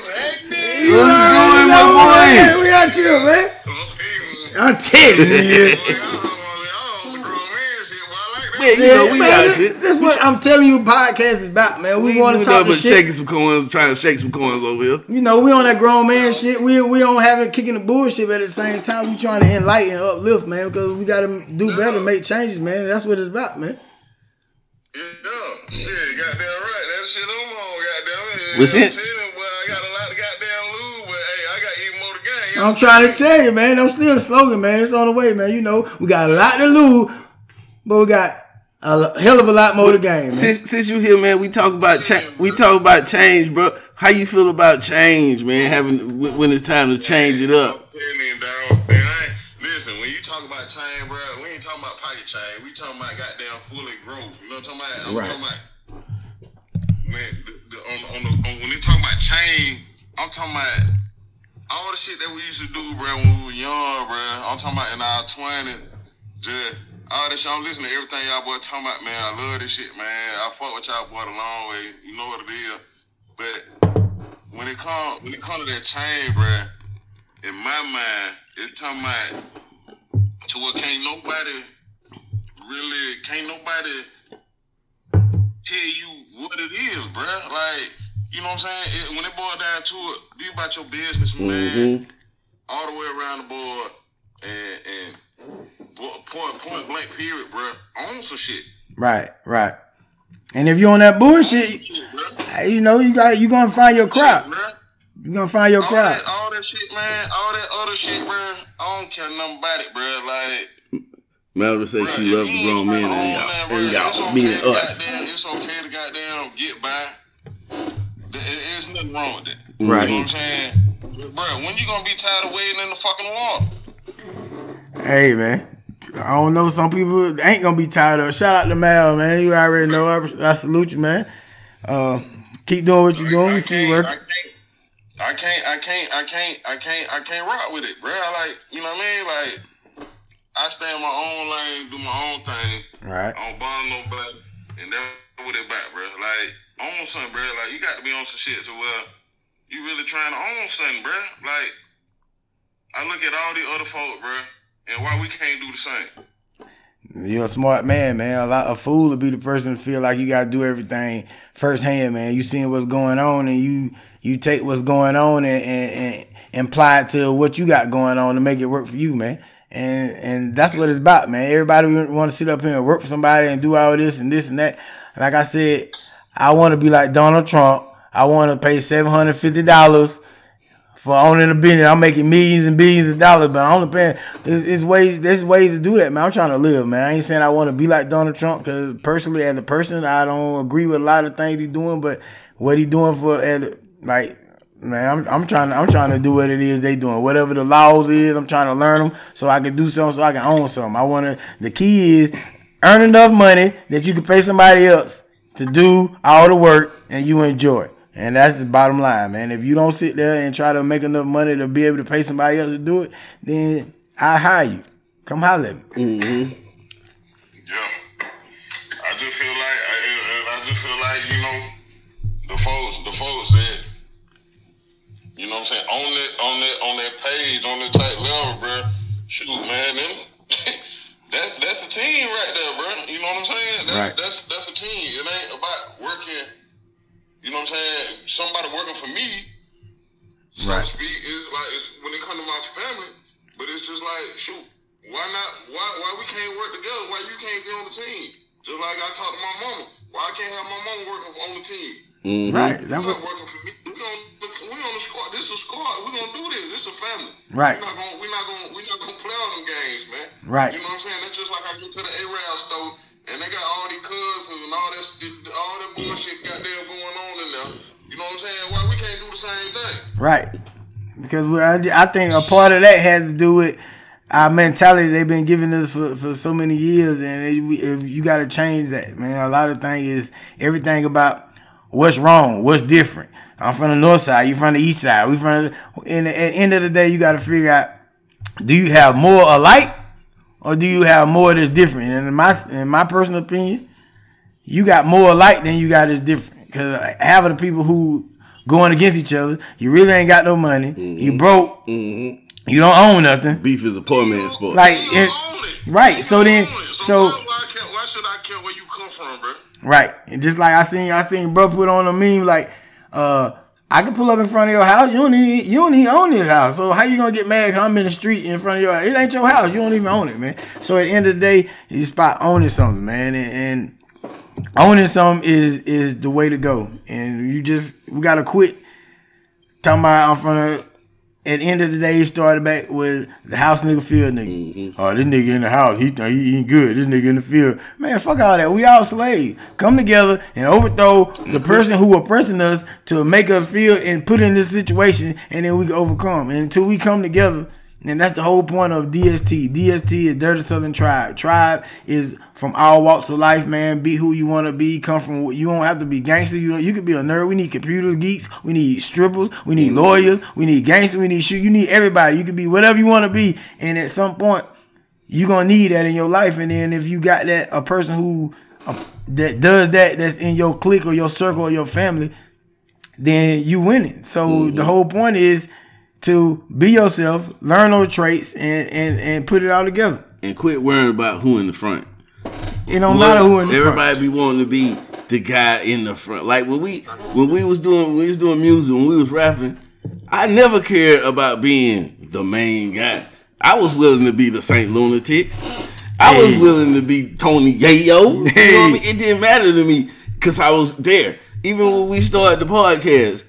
What's going, my boy? We got you, man. I'm telling you. (laughs) Man, you know we man, got this, shit. this what I'm telling you podcast is about, man. We, We want to talk nothing the shaking some coins, trying to shake some coins over here. You know, we on that grown man shit. We we don't have it kicking the bullshit, but at the same time, we trying to enlighten and uplift, man, because we got to do better, make changes, man. That's what it's about, man. Yeah, shit, goddamn right. That shit I'm on, goddamn it. What's it? telling you, boy, I got a lot of goddamn lose, but hey, I got even more to gain. You I'm trying to tell you, man. I'm still a slogan, man. It's on the way, man. You know, we got a lot to lose, but we got a hell of a lot more to gain, man. Since since you here, man, we talk about cha- we talk about change, bro. How you feel about change, man? Having when when it's time to change it up. I'm telling you, dog. And I ain't, listen, when you talk about chain, bro, we ain't talking about pocket chain. We talking about goddamn fully growth. You know what I'm talking about? I'm Right. talking about, man, the, the, on, on the, on, when they talking about chain, I'm talking about all the shit that we used to do, bro, when we were young, bro. I'm talking about in our 20s. Just all this shit. I'm listening to everything y'all boy talking about, man. I love this shit, man. I fuck with y'all boy the long way. You know what it is. But when it come when it come to that chain, bro, in my mind, it's talking about to where can't nobody really can't nobody tell you what it is, bro. Like, you know what I'm saying? It, when it boils down to it, be about your business, man. Mhm. All the way around the board and and point point blank period, bro. Own some shit. Right, right. And if you on that bullshit, Shit, you know, you got you gonna find your crowd. Bro. You gonna find your All crowd. that, all that shit, man, all that other shit, bro, I don't care nothing about it, bro. Like, Melvin said she Bruh, loves the grown men and y'all, that, and bruh, it's y'all okay meaning to us. goddamn- It's okay to goddamn get by. There's nothing wrong with that. Right. You know what I'm saying? Bro, when you gonna be tired of wading in the fucking water? Hey man, I don't know. Some people ain't gonna be tired of. it. Shout out to Mal, man. You already know. I, I salute you, man. Uh, keep doing what you're doing. I We see can't, work. I can't, I can't, I can't, I can't, I can't, I can't rock with it, bro. I like, you know what I mean? Like, I stay in my own lane, do my own thing. Right. I don't bother nobody, and that's what it back, bro. Like, own something, bro. Like, you got to be on some shit to where you really trying to own something, bro. Like, I look at all the other folk, bro, and why we can't do the same. You're a smart man, man. A lot a fool to be the person to feel like you gotta do everything firsthand, man. You seeing what's going on and you you take what's going on and, and, and apply it to what you got going on to make it work for you, man. And and that's what it's about, man. Everybody want to sit up here and work for somebody and do all this and this and that. Like I said, I want to be like Donald Trump. I want to pay seven hundred fifty dollars for owning a business. I'm making millions and billions of dollars, but I'm only paying. There's, there's ways. There's ways to do that, man. I'm trying to live, man. I ain't saying I want to be like Donald Trump because personally, as a person, I don't agree with a lot of things he's doing. But what he doing for, like, man, I'm, I'm trying to, I'm trying to do what it is they doing. Whatever the laws is, I'm trying to learn them so I can do something, so I can own something. I want to. The key is earn enough money that you can pay somebody else to do all the work and you enjoy. And that's the bottom line, man. If you don't sit there and try to make enough money to be able to pay somebody else to do it, then I hire you. Come holler at me. Mm-hmm. Yeah, I just feel like I, I just feel like you know the folks, the folks that on that type level, bro. Shoot, man, them, (laughs) that that's a team right there, bro. You know what I'm saying? That's Right. that's that's a team. It ain't about working. You know what I'm saying? Somebody working for me, so Right. to speak, is like it's, when it come to my family. But it's just like, shoot, why not? Why why we can't work together? Why you can't be on the team? Just like I talked to my mama. Why I can't have my mama working on the team? Mm-hmm. Right. You That was, working for me. We on we on the squad. This is a squad. We gonna do this. This a family. Right. We're not gonna we're not gonna we're not gonna play all them games, man. Right. You know what I'm saying? That's just like I go to the A-Rail store and they got all these cousins and all that st- all that bullshit goddamn going on in there. You know what I'm saying? Why we can't do the same thing? right. Because we- I, I think a part of that had to do with our mentality they've been giving us for, for so many years. And it, we- if you got to change that, man. A lot of things is everything about what's wrong, what's different. I'm from the north side, you from the east side. We from the, and at the end of the day, you got to figure out do you have more alike or do you have more that's different? And in my in my personal opinion, you got more alike than you got is different. Because half of the people who going against each other, you really ain't got no money. You broke. Mm-hmm. You don't own nothing. Beef is a poor man's sport. Like You it, own it. right. You So then, own it. so why, why, I care, why should I care where you come from, bro? right, and just like I seen, I seen bro put on a meme like, uh, I can pull up in front of your house. You don't even, you don't even own this house. So how you gonna get mad? 'cause I'm in the street in front of your. It ain't your house. You don't even own it, man. So at the end of the day, you spot owning something, man, and, and owning something is is the way to go. And you just we gotta quit talking about I'm front of. At the end of the day, it started back with the house nigga field nigga. Mm-hmm. Oh, this nigga in the house, he he ain't good. This nigga in the field, man, fuck all that. We all slaves. Come together and overthrow the mm-hmm. person who oppressing us to make us feel and put in this situation, and then we can overcome. And until we come together, and that's the whole point of DST. DST is Dirty Southern Tribe. Tribe is from all walks of life, man. Be who you want to be. Come from. You don't have to be gangster. You you could be a nerd. We need computer geeks. We need strippers. We need lawyers. We need gangsters. We need shoot. You need everybody. You could be whatever you want to be. And at some point, you're gonna need that in your life. And then if you got that a person who uh, that does that, that's in your clique or your circle or your family, then you winning. So the whole point is to be yourself, learn those traits, and and and put it all together. and quit worrying about who in the front. It don't matter who in the front. Everybody be wanting to be the guy in the front. Like when we when we was doing when we was doing music when we was rapping, I never cared about being the main guy. I was willing to be the Saint Lunatics. I Hey. was willing to be Tony Yayo. You know what I mean? It didn't matter to me because I was there. Even when we started the podcast,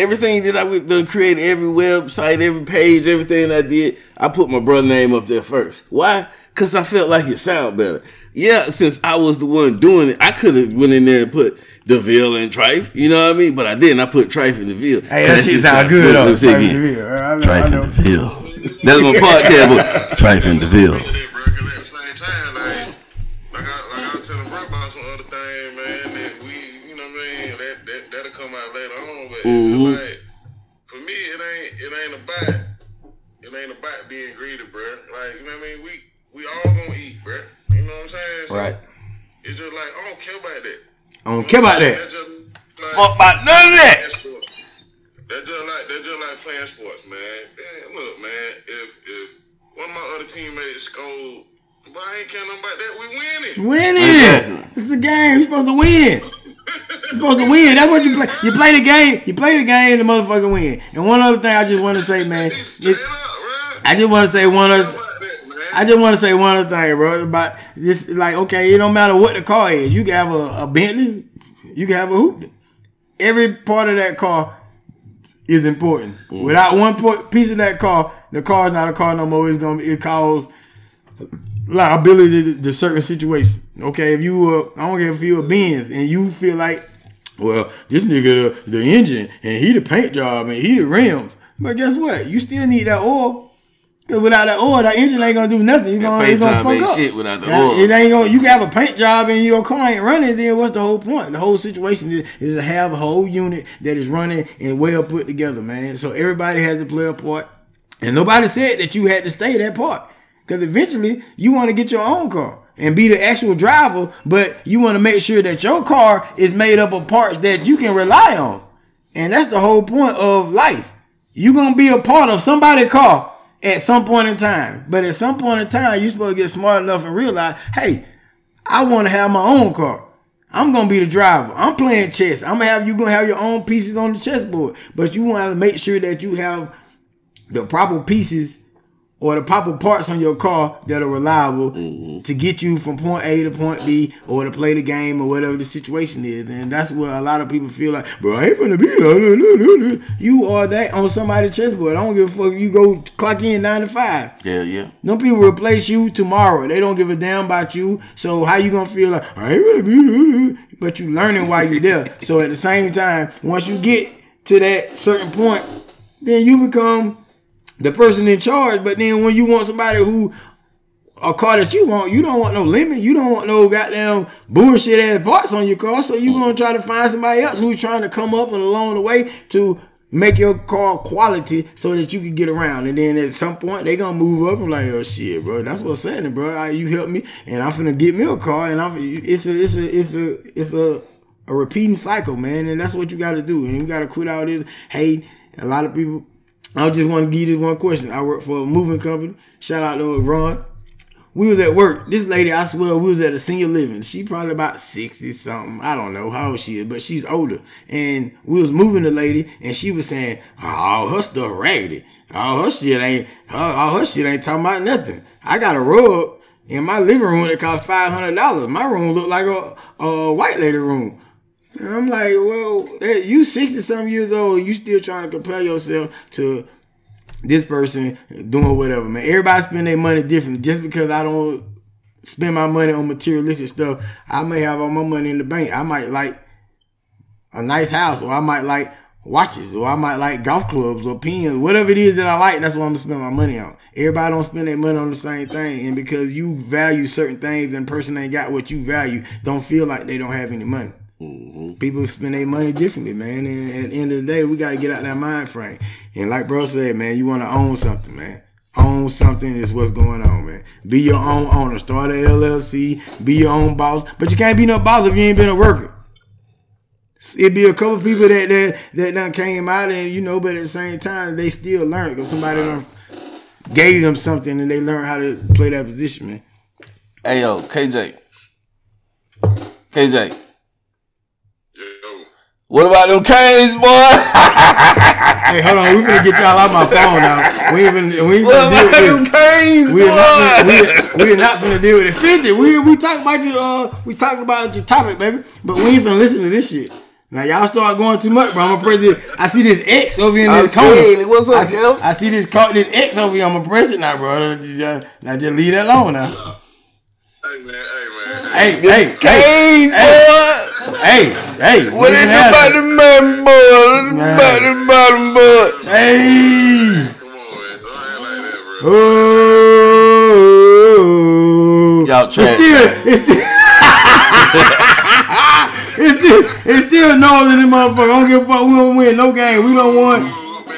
everything that I would done create, every website, every page, everything I did, I put my brother name up there first. Why? Cause I felt like it sounded better. Yeah, since I was the one doing it, I could have went in there and put DeVille and Trife. You know what I mean? But I didn't. I put Trife and DeVille. Hey, that shit sound good though. Trife and DeVille. That's my podcast. (laughs) Trife and DeVille. Later on, but Mhm. like, for me, it ain't, it ain't about, it ain't about being greedy, bro. Like, you know what I mean, we, we all gonna eat, bro. You know what I'm saying? So Right. It's just like, I don't care about that. I don't care about that. That's like, fuck about none of that. That's sports. Just like that's just like playing sports, man. Man, look, man, if if one of my other teammates scored, but I ain't care nothing about that. We winning. Winning. Exactly. It's a game. You're supposed to win. You're supposed to win. That's what you play. You play the game. You play the game. The motherfucker win. And one other thing I just want to say, man. Straight it- up, bro. I just want to say one other. about that, man. I just want to say one other thing, bro. About this, like, okay, it don't matter what the car is. You can have a, a Bentley, you can have a hoop. Every part of that car is important. Without one point, piece of that car, the car is not a car no more. It's gonna it cause liability to, to certain situations. Okay, if you uh, I don't care if you a Benz and you feel like, well, this nigga the, the engine and he the paint job and he the rims. But guess what? You still need that oil. Cause without that oil, that engine ain't gonna do nothing. You gonna, paint it's gonna job fuck ain't up. shit without the That- oil. It ain't gonna. You can have a paint job and your car ain't running. Then what's the whole point? The whole situation is, is to have a whole unit that is running and well put together, man. So everybody has to play a part, and nobody said that you had to stay that part. Because eventually you want to get your own car and be the actual driver, but you want to make sure that your car is made up of parts that you can rely on. And that's the whole point of life. You're gonna be a part of somebody's car at some point in time. But at some point in time, you're supposed to get smart enough and realize, hey, I want to have my own car. I'm gonna be the driver. I'm playing chess. I'm gonna have you gonna have your own pieces on the chessboard. But you want to make sure that you have the proper pieces or the proper parts on your car that are reliable mm-hmm. to get you from point A to point B or to play the game or whatever the situation is. And that's what a lot of people feel like, bro, I ain't finna be there. (laughs) You are that on somebody's chessboard. I don't give a fuck you go clock in nine to five. Yeah, yeah. No people replace you tomorrow. They don't give a damn about you. So how you gonna feel like I ain't gonna be there? But you learning while you there. So at the same time, once you get to that certain point, then you become the person in charge. But then when you want somebody who a car that you want, you don't want no limit. You don't want no goddamn bullshit ass parts on your car. So you gonna try to find somebody else who's trying to come up and along the way to make your car quality so that you can get around. And then at some point they gonna move up and like, oh shit, bro, that's what's happening, bro. I, you help me, and I'm finna get me a car, and I'm it's a it's a it's a it's a a repeating cycle, man. And that's what you got to do. And you got to quit all this hate. A lot of people. I just want to give you this one question. I work for a moving company. Shout out to Ron. We was at work. This lady, I swear, we was at a senior living. She probably about 60 something. I don't know how old she is, but she's older. And we was moving the lady and she was saying, oh, her stuff raggedy. All her shit ain't, all her shit ain't talking about nothing. I got a rug in my living room that cost $500. My room looked like a, a white lady room. And I'm like, well, hey, you 60 something years old, you still trying to compare yourself to this person doing whatever, man. Everybody spend their money differently. Just because I don't spend my money on materialistic stuff, I may have all my money in the bank. I might like a nice house, or I might like watches, or I might like golf clubs or pens, whatever it is that I like. That's what I'm gonna spend my money on. Everybody don't spend their money on the same thing, and because you value certain things and person ain't got what you value, don't feel like they don't have any money. Mm-hmm. People spend their money differently, man. And at the end of the day, we got to get out that mind frame. And like bro said, man, you want to own something, man. Own something is what's going on, man. Be your own owner. Start a LLC. Be your own boss. But you can't be no boss if you ain't been a worker. It'd be a couple people that that that done came out and you know, but at the same time they still learn because somebody done gave them something and they learn how to play that position, man. Hey yo, KJ. KJ. What about them Canes, boy? Hey, hold on, we finna get y'all out my phone now. We even we ain't what finna about deal them with it. Canes, We not boy? finna, we, we are not finna deal with it. Fifty. We we talk about your uh we talking about your topic, baby. But we ain't finna listen to this shit. Now y'all start going too much, bro. I'm gonna press this. I see this X over here in this corner. scared. What's up, I see, I see this, this X over here. I'm gonna press it now, bro. Now just leave that alone now. Hey man, hey man. Hey, hey, hey, boy. hey, hey. What listen is about the man, boy? What is Man. about the bottom, boy? Hey. Come on, man. Don't act like that, bro. Oh. Y'all It's trash. still, (laughs) it's still, it's still, it's still noise in the motherfucker. I don't give a fuck. We don't win no game. We don't won. Ooh, man,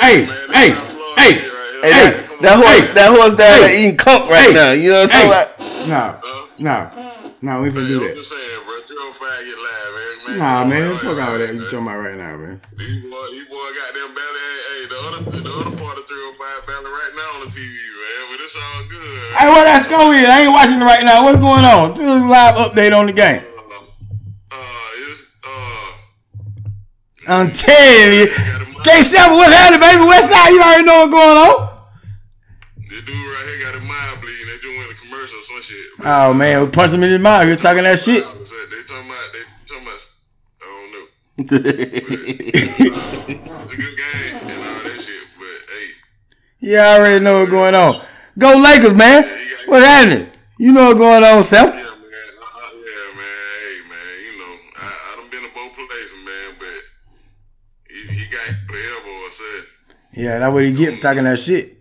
Hey, man, hey, that's Florida hey, shit right Hey. Hey, that, that horse, hey, that horse down hey, there eating coke right hey, now. You know what I'm hey. talking about? No, no, no. We finna do I'm that. just saying, bro. 305 get live, man. man Nah, man. right, Fuck right, all that. You talking about right now, man. These boy, these boy got them belly. Hey, hey, the other, the other part of 305 belly right now on the TV, man. But it's all good. Hey, what that score is? I ain't watching it right now. What's going on? Do a live update on the game. Uh, uh, it's, uh, I'm telling you. K7, what's happening, baby? West side, you already know what's going on. This dude right here got his mind bleeding. They went to commercial or some shit. Oh, man. We punched him in his mouth. He was talking that shit. They talking about, they talking about, I don't know. (laughs) It's a good game and all that shit, but hey, Yeah, I already know what's going on. Go Lakers, man. What's happening? You know what's going on, Seth. yeah, man, uh, yeah, man, hey, man, you know, I, I done been to both places, man, but he, he got the elbow or something. Yeah, that's what he get for talking that shit.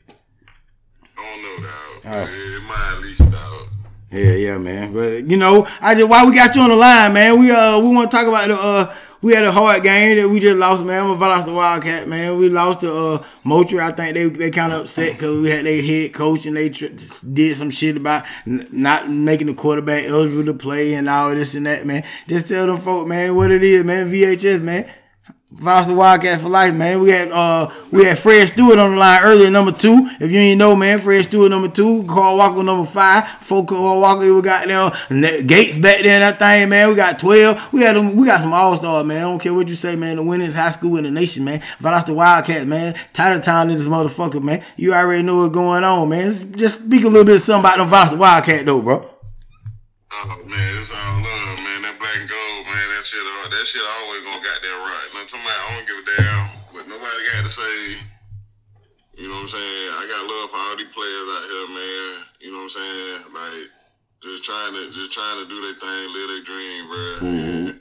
I don't know, dog. It, it might at least, dog. Yeah, yeah, man. But you know, I just why we got you on the line, man. We uh we want to talk about the uh we had a hard game that we just lost, man. We lost the Wildcat, man. We lost to uh Moultrie. I think they they kind of upset because we had their head coach and they tr- did some shit about n- not making the quarterback eligible to play and all this and that, man. Just tell them folk, man, what it is, man. VHS, man. Valdosta Wildcat for life, man. We had uh we had Fred Stewart on the line earlier, number two. If you ain't know, man, Fred Stewart number two, Carl Walker number five, four Carl Walker we got and Gates back there, that thing, man. We got twelve. We had them, we got some all stars, man. I don't care what you say, man. The winningest high school in the nation, man. Valdosta Wildcat, man. Title town in this motherfucker, man. You already know what's going on, man. Just speak a little bit something about them Valdosta Wildcat though, bro. Oh man, it's all love, man. That black and gold, man. That shit, uh, that shit always gonna goddamn right. Now, somebody I don't give a damn, but nobody got to say. You know what I'm saying? I got love for all these players out here, man. You know what I'm saying? Like just trying to, just trying to do their thing, live their dream, bro. And,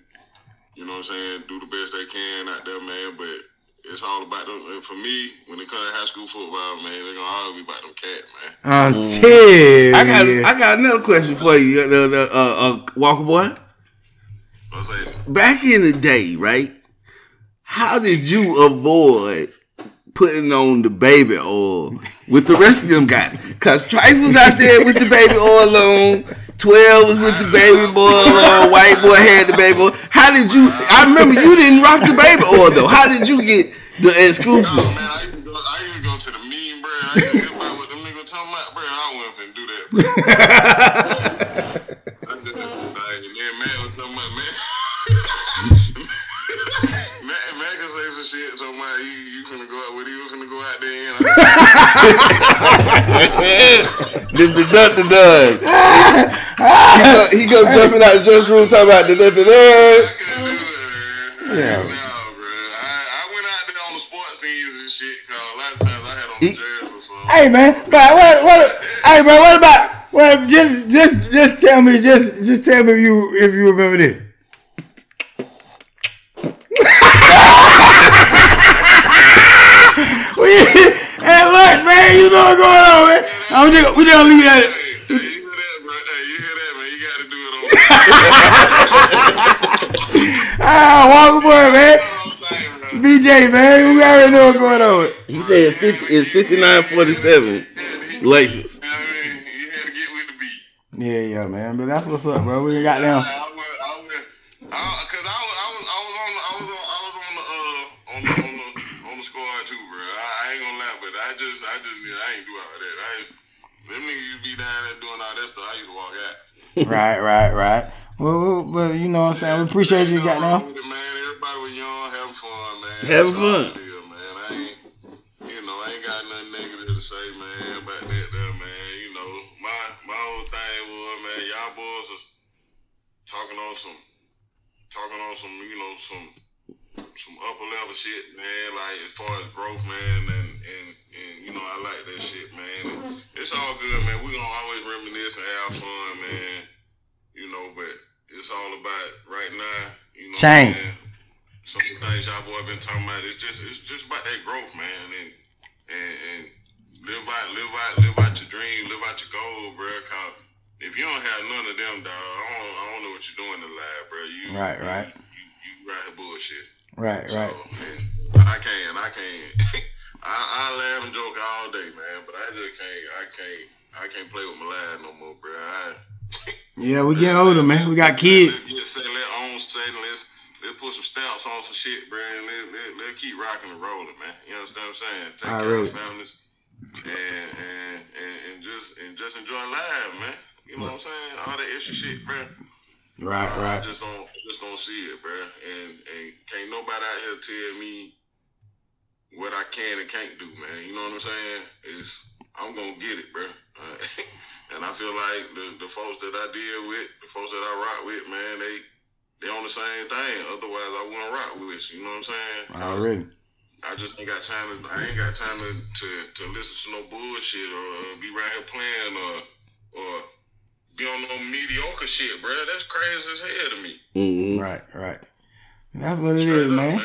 you know what I'm saying? Do the best they can out there, man. But it's all about them. and For me, when it comes to high school football, man, they're gonna always be about them cat, man. Until I got I got another question for you, uh, the, the, uh, uh, Walker boy. Back in the day, right? How did you avoid putting on the baby oil with the rest of them guys? Cause Trife was out there with the baby oil on. Twelve was with the baby boy on. White boy had the baby oil. How did you? I remember you didn't rock the baby oil though. How did you get the exclusive? Oh man, I to go, I go to the mean, bro. I to hear about what them niggas talking about, bro. I wasn't finna do that, (laughs) you, you finna go out with you, finna go out there and (laughs) (laughs) I, the the duck the dud. He go, he go jumping out the dressing room talking about the the the. I couldn't do it, man. Yeah. No, bro. I, I went out there on the sports scenes and shit, cause a lot of times I had on the He- jersey or something. Hey man, but what what hey man, what about well just just just tell me just just tell me if you if you remember this. we at lunch, man, you know what's going on, man. I'm just, we just leave that. Hey, hey, you hear that, bro? Hey, you hear that, man? You got to do it on. (laughs) Ah, Walker boy, man. I'm saying, bro. BJ, man, we already know what's going on. He said 50, it's 59-47 Lakers. You know what I mean? You had to get with the beat. Yeah, yeah, man. But that's what's up, bro. We got down. I, I went, I I, cause I I I was on, the, I was on, I was on the, uh, on the, on the, on the squad too, bro. I, I ain't gonna lie, but I just, I just, I ain't do all that. I, them niggas used to be down there doing all that stuff. I used to walk out. (laughs) Right, right, right. Well, well, well, you know what I'm saying. We appreciate you, got now. wrong down. with it, man. Everybody was young, having fun, man. Having That's all fun. it is, man. I ain't, you know, I ain't got nothing negative to say, man, about that, there, man. You know, my my whole thing was, man, y'all boys was talking on some talking on some, you know, some some upper level shit, man. Like as far as growth, man, and and and you know, I like that shit, man. Mm-hmm. It's all good, man. We gonna always reminisce and have fun, man. You know, but it's all about right now. You know, Change. man, some of the things y'all boy been talking about. It's just it's just about that growth, man, and and, and live out live out live out your dream, live out your goal, bro. Cause if you don't have none of them, dog, I don't I don't know what you're doing in life, bro. You Right, right. You you, you bullshit. Right, So, right. (laughs) I can't, I can't. (laughs) I, I laugh and joke all day, man, but I just can't, I can't, I can't play with my life no more, bro. I, (laughs) Yeah, we getting older, man. We got Let's kids. get let on set, and let's let's put some stamps on some shit, bro, and let let let keep rocking and rolling, man. You understand what I'm saying? Take I care really- of families, and and and and just and just enjoy life, man. You know what I'm saying? All that extra shit, bro. Right, I right. just don't just don't see it, bro. And and can't nobody out here tell me what I can and can't do, man. You know what I'm saying? Is I'm gonna get it, bro. Uh, (laughs) and I feel like the the folks that I deal with, the folks that I rock with, man, they they on the same thing. Otherwise, I wouldn't rock with. You know what I'm saying? Already. I just ain't got time to. I ain't got time to to, to listen to no bullshit or uh, be right here playing or or be on no mediocre shit, bro. That's crazy as hell to me. Mm-hmm. Right, right. That's what it Straight is, up, man.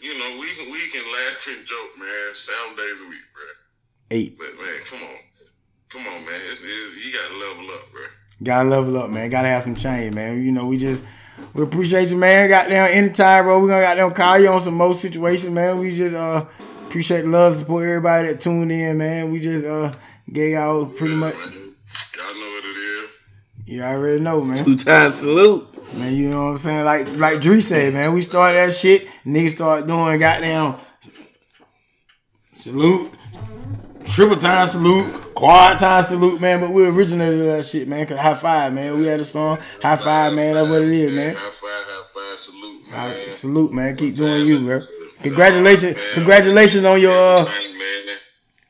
You know, we can we can laugh and joke, man, seven days a week, bro. Eight. But man, come on, come on, man. It's, it's, you got to level up, bro. Gotta level up, man. Gotta have some change, man. You know, we just we appreciate you, man. Goddamn, anytime, bro. We gonna goddamn call you on some more situations, man. We just uh appreciate the love, support everybody that tuned in, man. We just uh gave y'all pretty much. Man, y'all know what it is. You already know, man. Two times salute. Man, you know what I'm saying? Like like Dree said, man, we started that shit. Niggas start doing goddamn salute, triple time salute, quad time salute, man. But we originated that shit, man. Cause high five, man. We had a song, high five, man. That's what it is, man. High five, high five, salute, man. All right, salute, man. Keep doing you, bro. Congratulations, congratulations on your uh, Thank, man.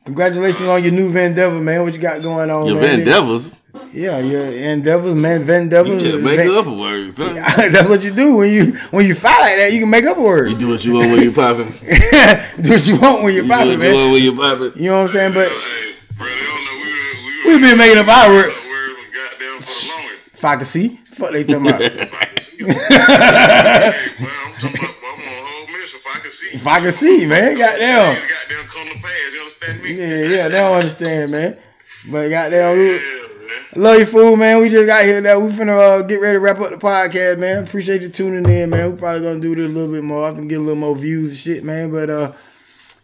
Congratulations on your new Endeavor, man. What you got going on, Your man? Van Devils. Yeah, your endeavors, man. Endeavors. You just make up a word, son. (laughs) That's what you do when you when you fight like that. You can make up a word. You do what you want when you popping. (laughs) do what you want when you're You do popping, what you want when you popping. You know what I'm saying? But Hey, bro, they don't know we were, we we been making up our word. word was goddamn for the longest. If I could see, fuck they talking (laughs) about. See, if I could see, man, goddamn. goddamn come to pass. You understand me? Yeah, yeah, they don't understand, man. But goddamn, we, Yeah, man. love you, fool, man. We just got here now. We finna uh, get ready to wrap up the podcast, man. Appreciate you tuning in, man. We probably gonna do this a little bit more. I can get a little more views and shit, man. But uh,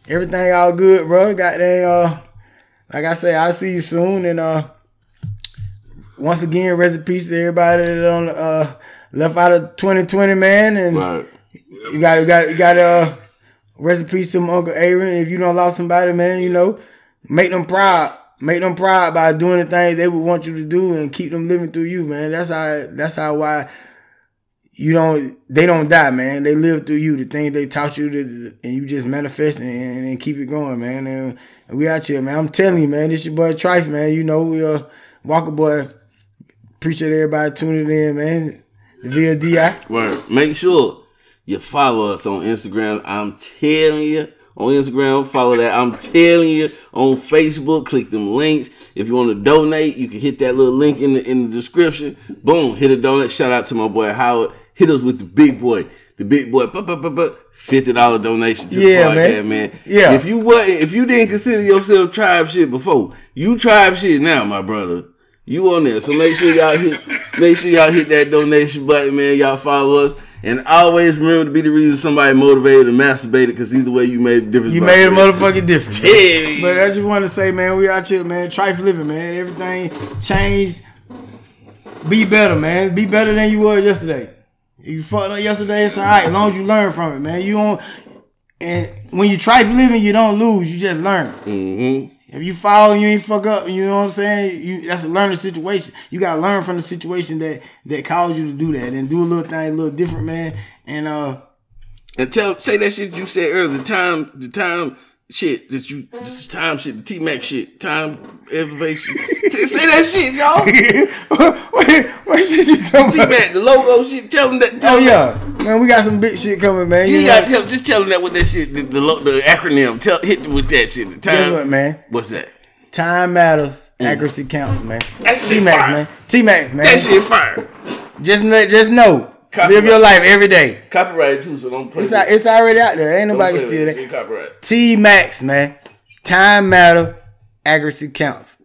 everything all good, bro. Goddamn, uh, like I say, I'll see you soon. And uh, once again, rest in peace to everybody that on uh left out of 2020, man. And Right. you got you got you got uh rest in peace to my Uncle Aaron. If you don't lost somebody, man, you know, make them proud. Make them proud by doing the things they would want you to do and keep them living through you, man. That's how that's how why you don't they don't die, man. They live through you. The things they taught you to, and you just manifest and, and, keep it going, man. And, and we out here, man. I'm telling you, man, this your boy Trife, man. You know, we uh Walker Boy. Appreciate everybody tuning in, man. The VLDI. Word. Make sure you follow us on Instagram. I'm telling you. On Instagram, follow that. I'm telling you. On Facebook, click them links. If you want to donate, you can hit that little link in the in the description. Boom, hit a donate. Shout out to my boy Howard. Hit us with the big boy. The big boy. Fifty dollar donation to Yeah, the man. podcast, man. Yeah. If you wasn't, if you didn't consider yourself tribe shit before, you tribe shit now, my brother. You on there. So make sure y'all hit make sure y'all hit that donation button, man. Y'all follow us. And always remember to be the reason somebody motivated and masturbated, because either way you made a difference. You made a motherfucking difference. (laughs) Yeah. But I just want to say, man, we out here, man. Try for living, man. Everything changed. Be better, man. Be better than you were yesterday. If you fucked up yesterday, it's all right. As long as you learn from it, man. You don't. And when you try for living, you don't lose. You just learn. Mm-hmm. If you fall and you ain't fuck up, you know what I'm saying? You that's a learning situation. You gotta learn from the situation that that caused you to do that and do a little thing a little different, man. And uh And tell say that shit you said earlier. The time the time shit that you this mm. time shit, the T Mac shit, time elevation. (laughs) say that shit, y'all. (laughs) what, what shit you talking T about? Mac, the logo shit. Tell them that. Tell Oh yeah. Man, we got some big shit coming, man. You know? gotta tell, just tell them that with that shit, the, the, the acronym. Tell, hit them with that shit. The Guess time. what, man? What's that? Time matters. Mm. Accuracy counts, man. That T Max, man. T Max, man. That shit fire. Just let, just know. Copyright. Live your life every day. Copyright too, so don't play. It's it's already out there. Ain't nobody play can with steal that. Copyright. T Max, man. Time matter. Accuracy counts.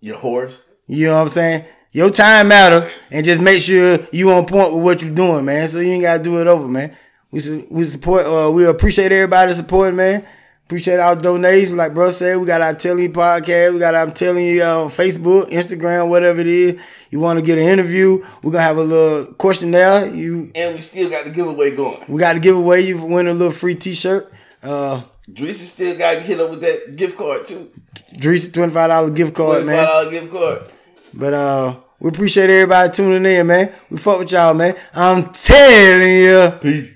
Your horse. You know what I'm saying? Your time matter, and just make sure you on point with what you're doing, man. So you ain't gotta do it over, man. We we support. Uh, we appreciate everybody support, man. Appreciate our donations, like bro said. We got our telling podcast. We got our telling you on Facebook, Instagram, whatever it is. You want to get an interview? We're gonna have a little questionnaire. You, And we still got the giveaway going. we got a giveaway. You win a little free T-shirt. Uh, Dreesy still got to hit up with that gift card too. Dreesy twenty five dollar gift card, Twenty man. five dollar gift card. But uh, we appreciate everybody tuning in, man. We fuck with y'all, man. I'm telling you. Peace.